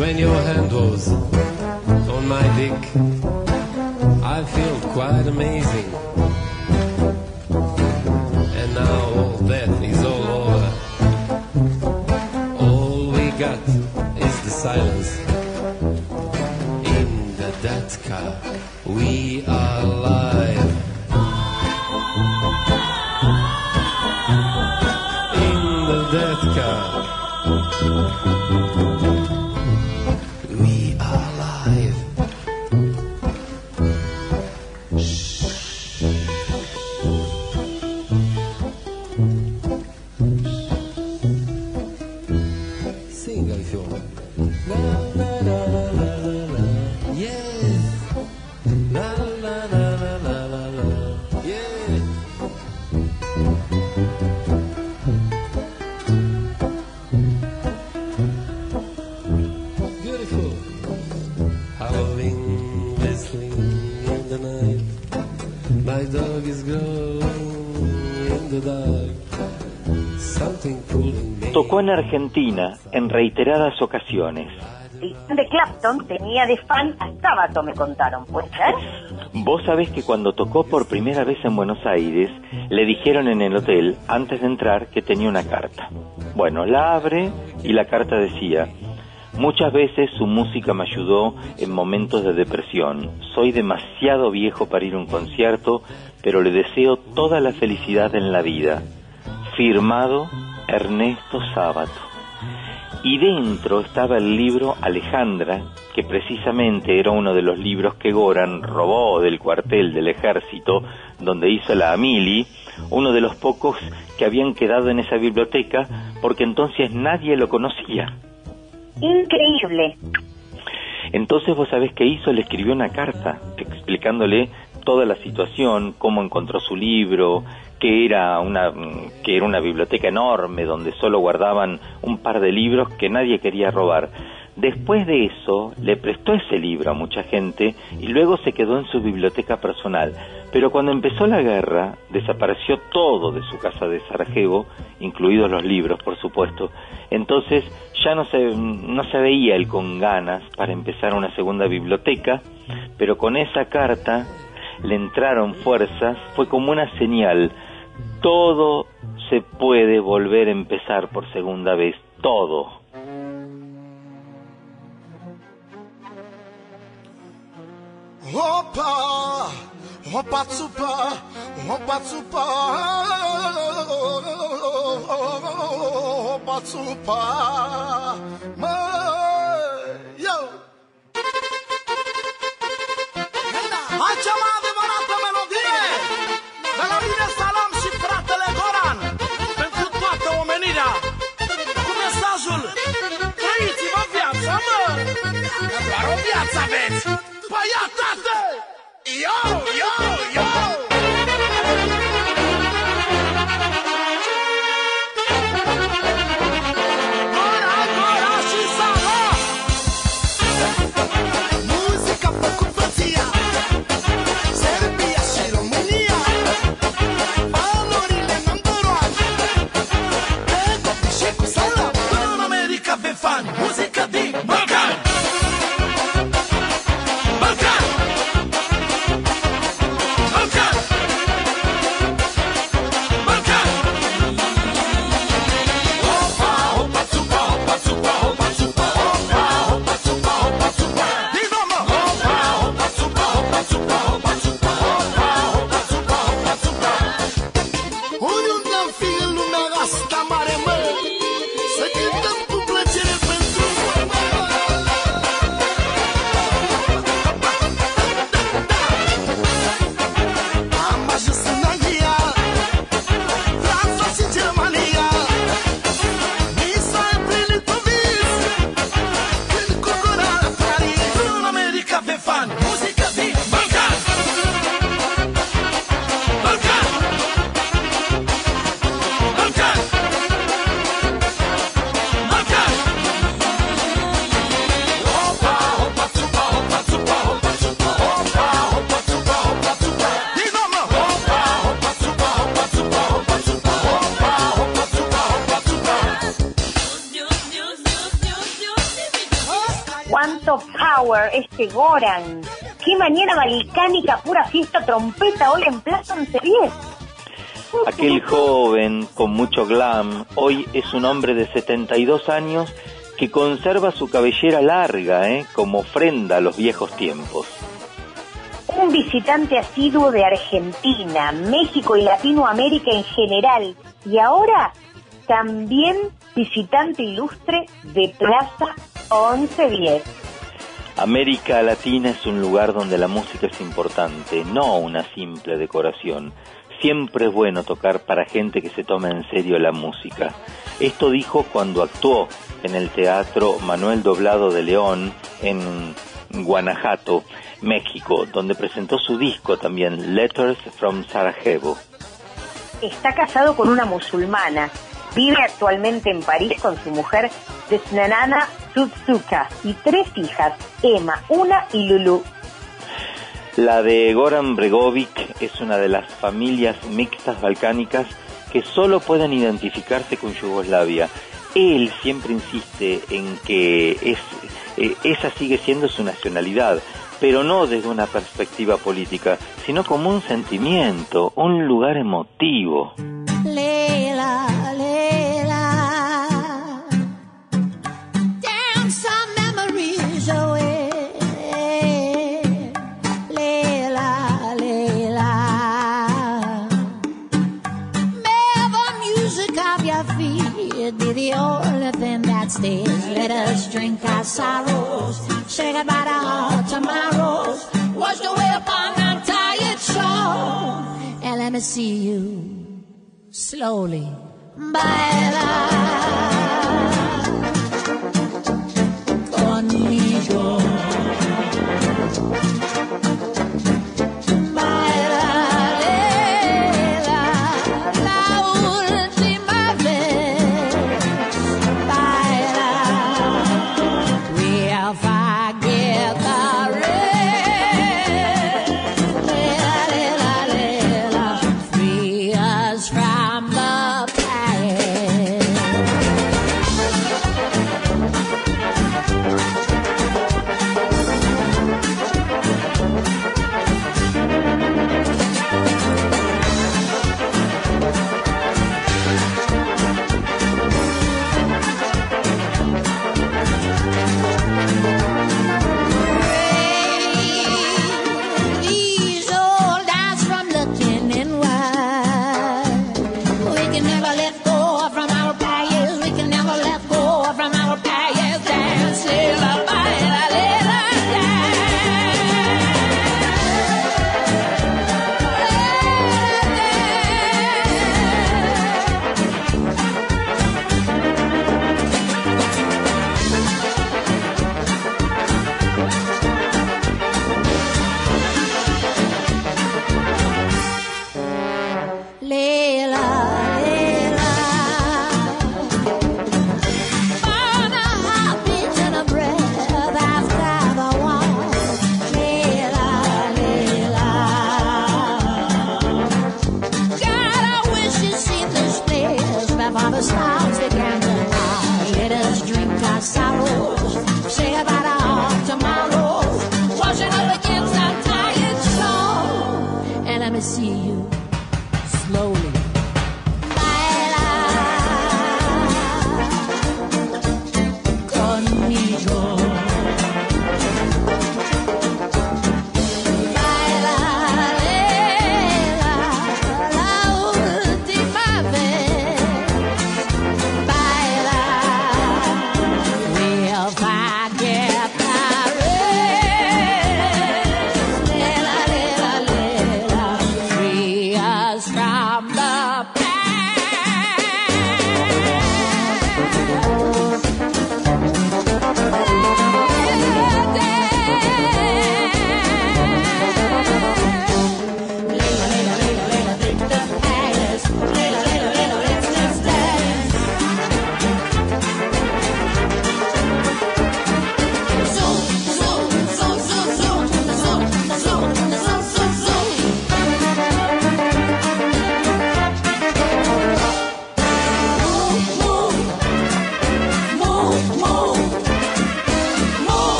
When your hand was on my dick, I feel quite amazing. And now all that is all over. All we got is the silence. In the dead car, we are Tocó en Argentina en reiteradas ocasiones. El de Clapton tenía de fan a Sábato, me contaron. ¿Puede ser? Vos sabés que cuando tocó por primera vez en Buenos Aires, le dijeron en el hotel, antes de entrar, que tenía una carta. Bueno, la abre y la carta decía, muchas veces su música me ayudó en momentos de depresión. Soy demasiado viejo para ir a un concierto, pero le deseo toda la felicidad en la vida. Firmado Ernesto Sábato. Y dentro estaba el libro Alejandra, que precisamente era uno de los libros que Goran robó del cuartel del ejército donde hizo la Amili, uno de los pocos que habían quedado en esa biblioteca porque entonces nadie lo conocía. Increíble. Entonces vos sabés qué hizo, le escribió una carta explicándole toda la situación, cómo encontró su libro, que era una que era una biblioteca enorme donde solo guardaban un par de libros que nadie quería robar. Después de eso, le prestó ese libro a mucha gente y luego se quedó en su biblioteca personal. Pero cuando empezó la guerra, desapareció todo de su casa de Sarajevo, incluidos los libros, por supuesto. Entonces ya no se, no se veía él con ganas para empezar una segunda biblioteca, pero con esa carta le entraron fuerzas, fue como una señal. Todo se puede volver a empezar por segunda vez, todo. Opa, opa tsupa, opa tsupa, opa tsupa, yo. Doar o viață aveți Păi ia, tată Yo, yo, yo trompeta hoy en Plaza 1110. Aquel joven con mucho glam hoy es un hombre de 72 años que conserva su cabellera larga, ¿eh? como ofrenda a los viejos tiempos. Un visitante asiduo de Argentina, México y Latinoamérica en general. Y ahora también visitante ilustre de Plaza 1110. América Latina es un lugar donde la música es importante, no una simple decoración. Siempre es bueno tocar para gente que se toma en serio la música. Esto dijo cuando actuó en el Teatro Manuel Doblado de León en Guanajuato, México, donde presentó su disco también, Letters from Sarajevo. Está casado con una musulmana. Vive actualmente en París con su mujer Desnanana Tsutsuka y tres hijas, Emma, Una y Lulu. La de Goran Bregovic es una de las familias mixtas balcánicas que solo pueden identificarse con Yugoslavia. Él siempre insiste en que eh, esa sigue siendo su nacionalidad, pero no desde una perspectiva política, sino como un sentimiento, un lugar emotivo. Feet be the only thing that stays. Let us drink our sorrows. Say goodbye to our tomorrows. Washed away upon our tired shore. And let me see you slowly. Baila conmigo.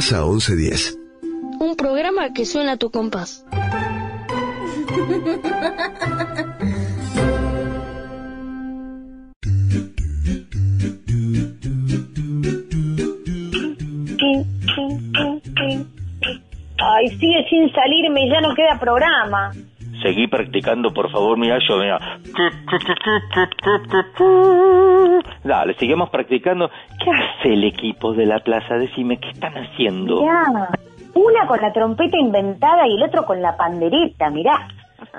Plaza 1110. Un programa que suena a tu compás. Ay, sigue sin salirme y ya no queda programa. Seguí practicando, por favor, mira yo, mira. Dale, seguimos practicando. ¿Qué hace el equipo de la plaza? Decime, ¿qué están haciendo? Mirá, una con la trompeta inventada y el otro con la pandereta, mirá.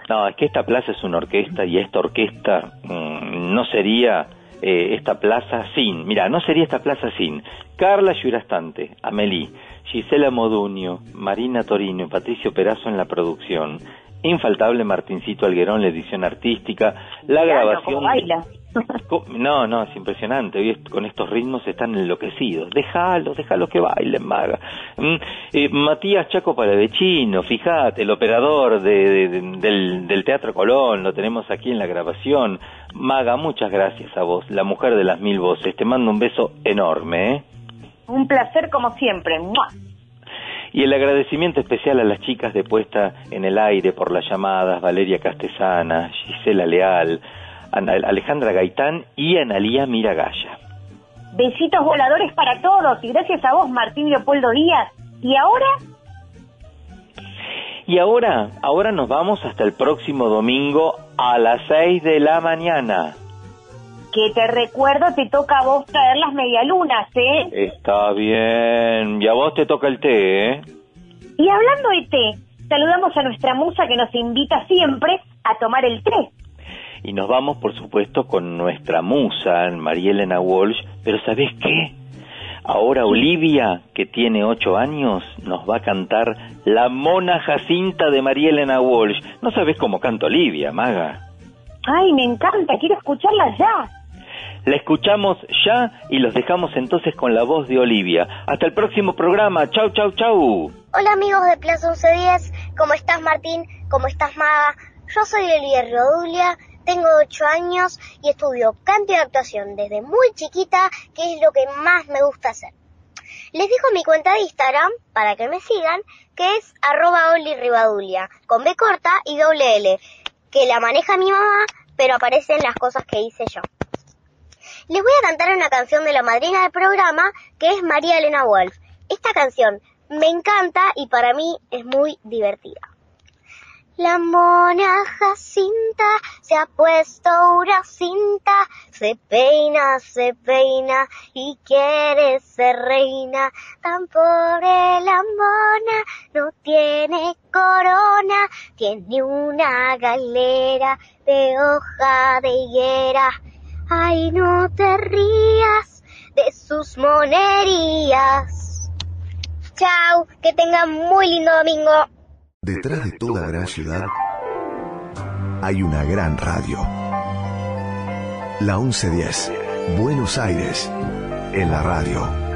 No, es que esta plaza es una orquesta y esta orquesta mm, no sería eh, esta plaza sin, mira, no sería esta plaza sin Carla Yurastante, Amelie, Gisela Moduño, Marina Torino y Patricio Perazo en la producción, infaltable Martincito Alguerón, la edición artística, la grabación... baila. No, no, es impresionante. Hoy con estos ritmos están enloquecidos. Déjalos, déjalos que bailen, maga. Mm, eh, Matías Chaco Palavecino, fíjate, el operador de- de- de- del, del Teatro Colón, lo tenemos aquí en la grabación. Maga, muchas gracias a vos, la mujer de las mil voces. Te mando un beso enorme, ¿eh? Un placer como siempre. ¡Mua! Y el agradecimiento especial a las chicas de puesta en el aire por las llamadas, Valeria Castesana, Gisela Leal, Ana- Alejandra Gaitán y Analía Miragaya. Besitos voladores para todos y gracias a vos, Martín Leopoldo Díaz. Y ahora, Y ahora, ahora nos vamos hasta el próximo domingo a las 6 de la mañana. Que te recuerdo, te toca a vos traer las medialunas, ¿eh? Está bien. Y a vos te toca el té, ¿eh? Y hablando de té, saludamos a nuestra musa que nos invita siempre a tomar el té. Y nos vamos, por supuesto, con nuestra musa, María Elena Walsh. Pero ¿sabés qué? Ahora Olivia, que tiene ocho años, nos va a cantar La Mona Jacinta de María Elena Walsh. No sabés cómo canta Olivia, maga. Ay, me encanta, quiero escucharla ya. La escuchamos ya y los dejamos entonces con la voz de Olivia. Hasta el próximo programa. Chau, chau, chau. Hola amigos de Plaza 1110, ¿cómo estás Martín? ¿Cómo estás Maga? Yo soy Elia Rodulia, tengo 8 años y estudio canto y actuación desde muy chiquita, que es lo que más me gusta hacer. Les dejo mi cuenta de Instagram para que me sigan, que es arroba con B corta y doble L, que la maneja mi mamá, pero aparecen las cosas que hice yo. Les voy a cantar una canción de la madrina del programa, que es María Elena Wolf. Esta canción me encanta y para mí es muy divertida. La mona Jacinta se ha puesto una cinta, se peina, se peina y quiere ser reina. Tan pobre la mona, no tiene corona, tiene una galera de hoja de higuera. Ay, no te rías de sus monerías. Chao, que tengan muy lindo domingo. Detrás de toda gran ciudad hay una gran radio. La 1110, Buenos Aires, en la radio.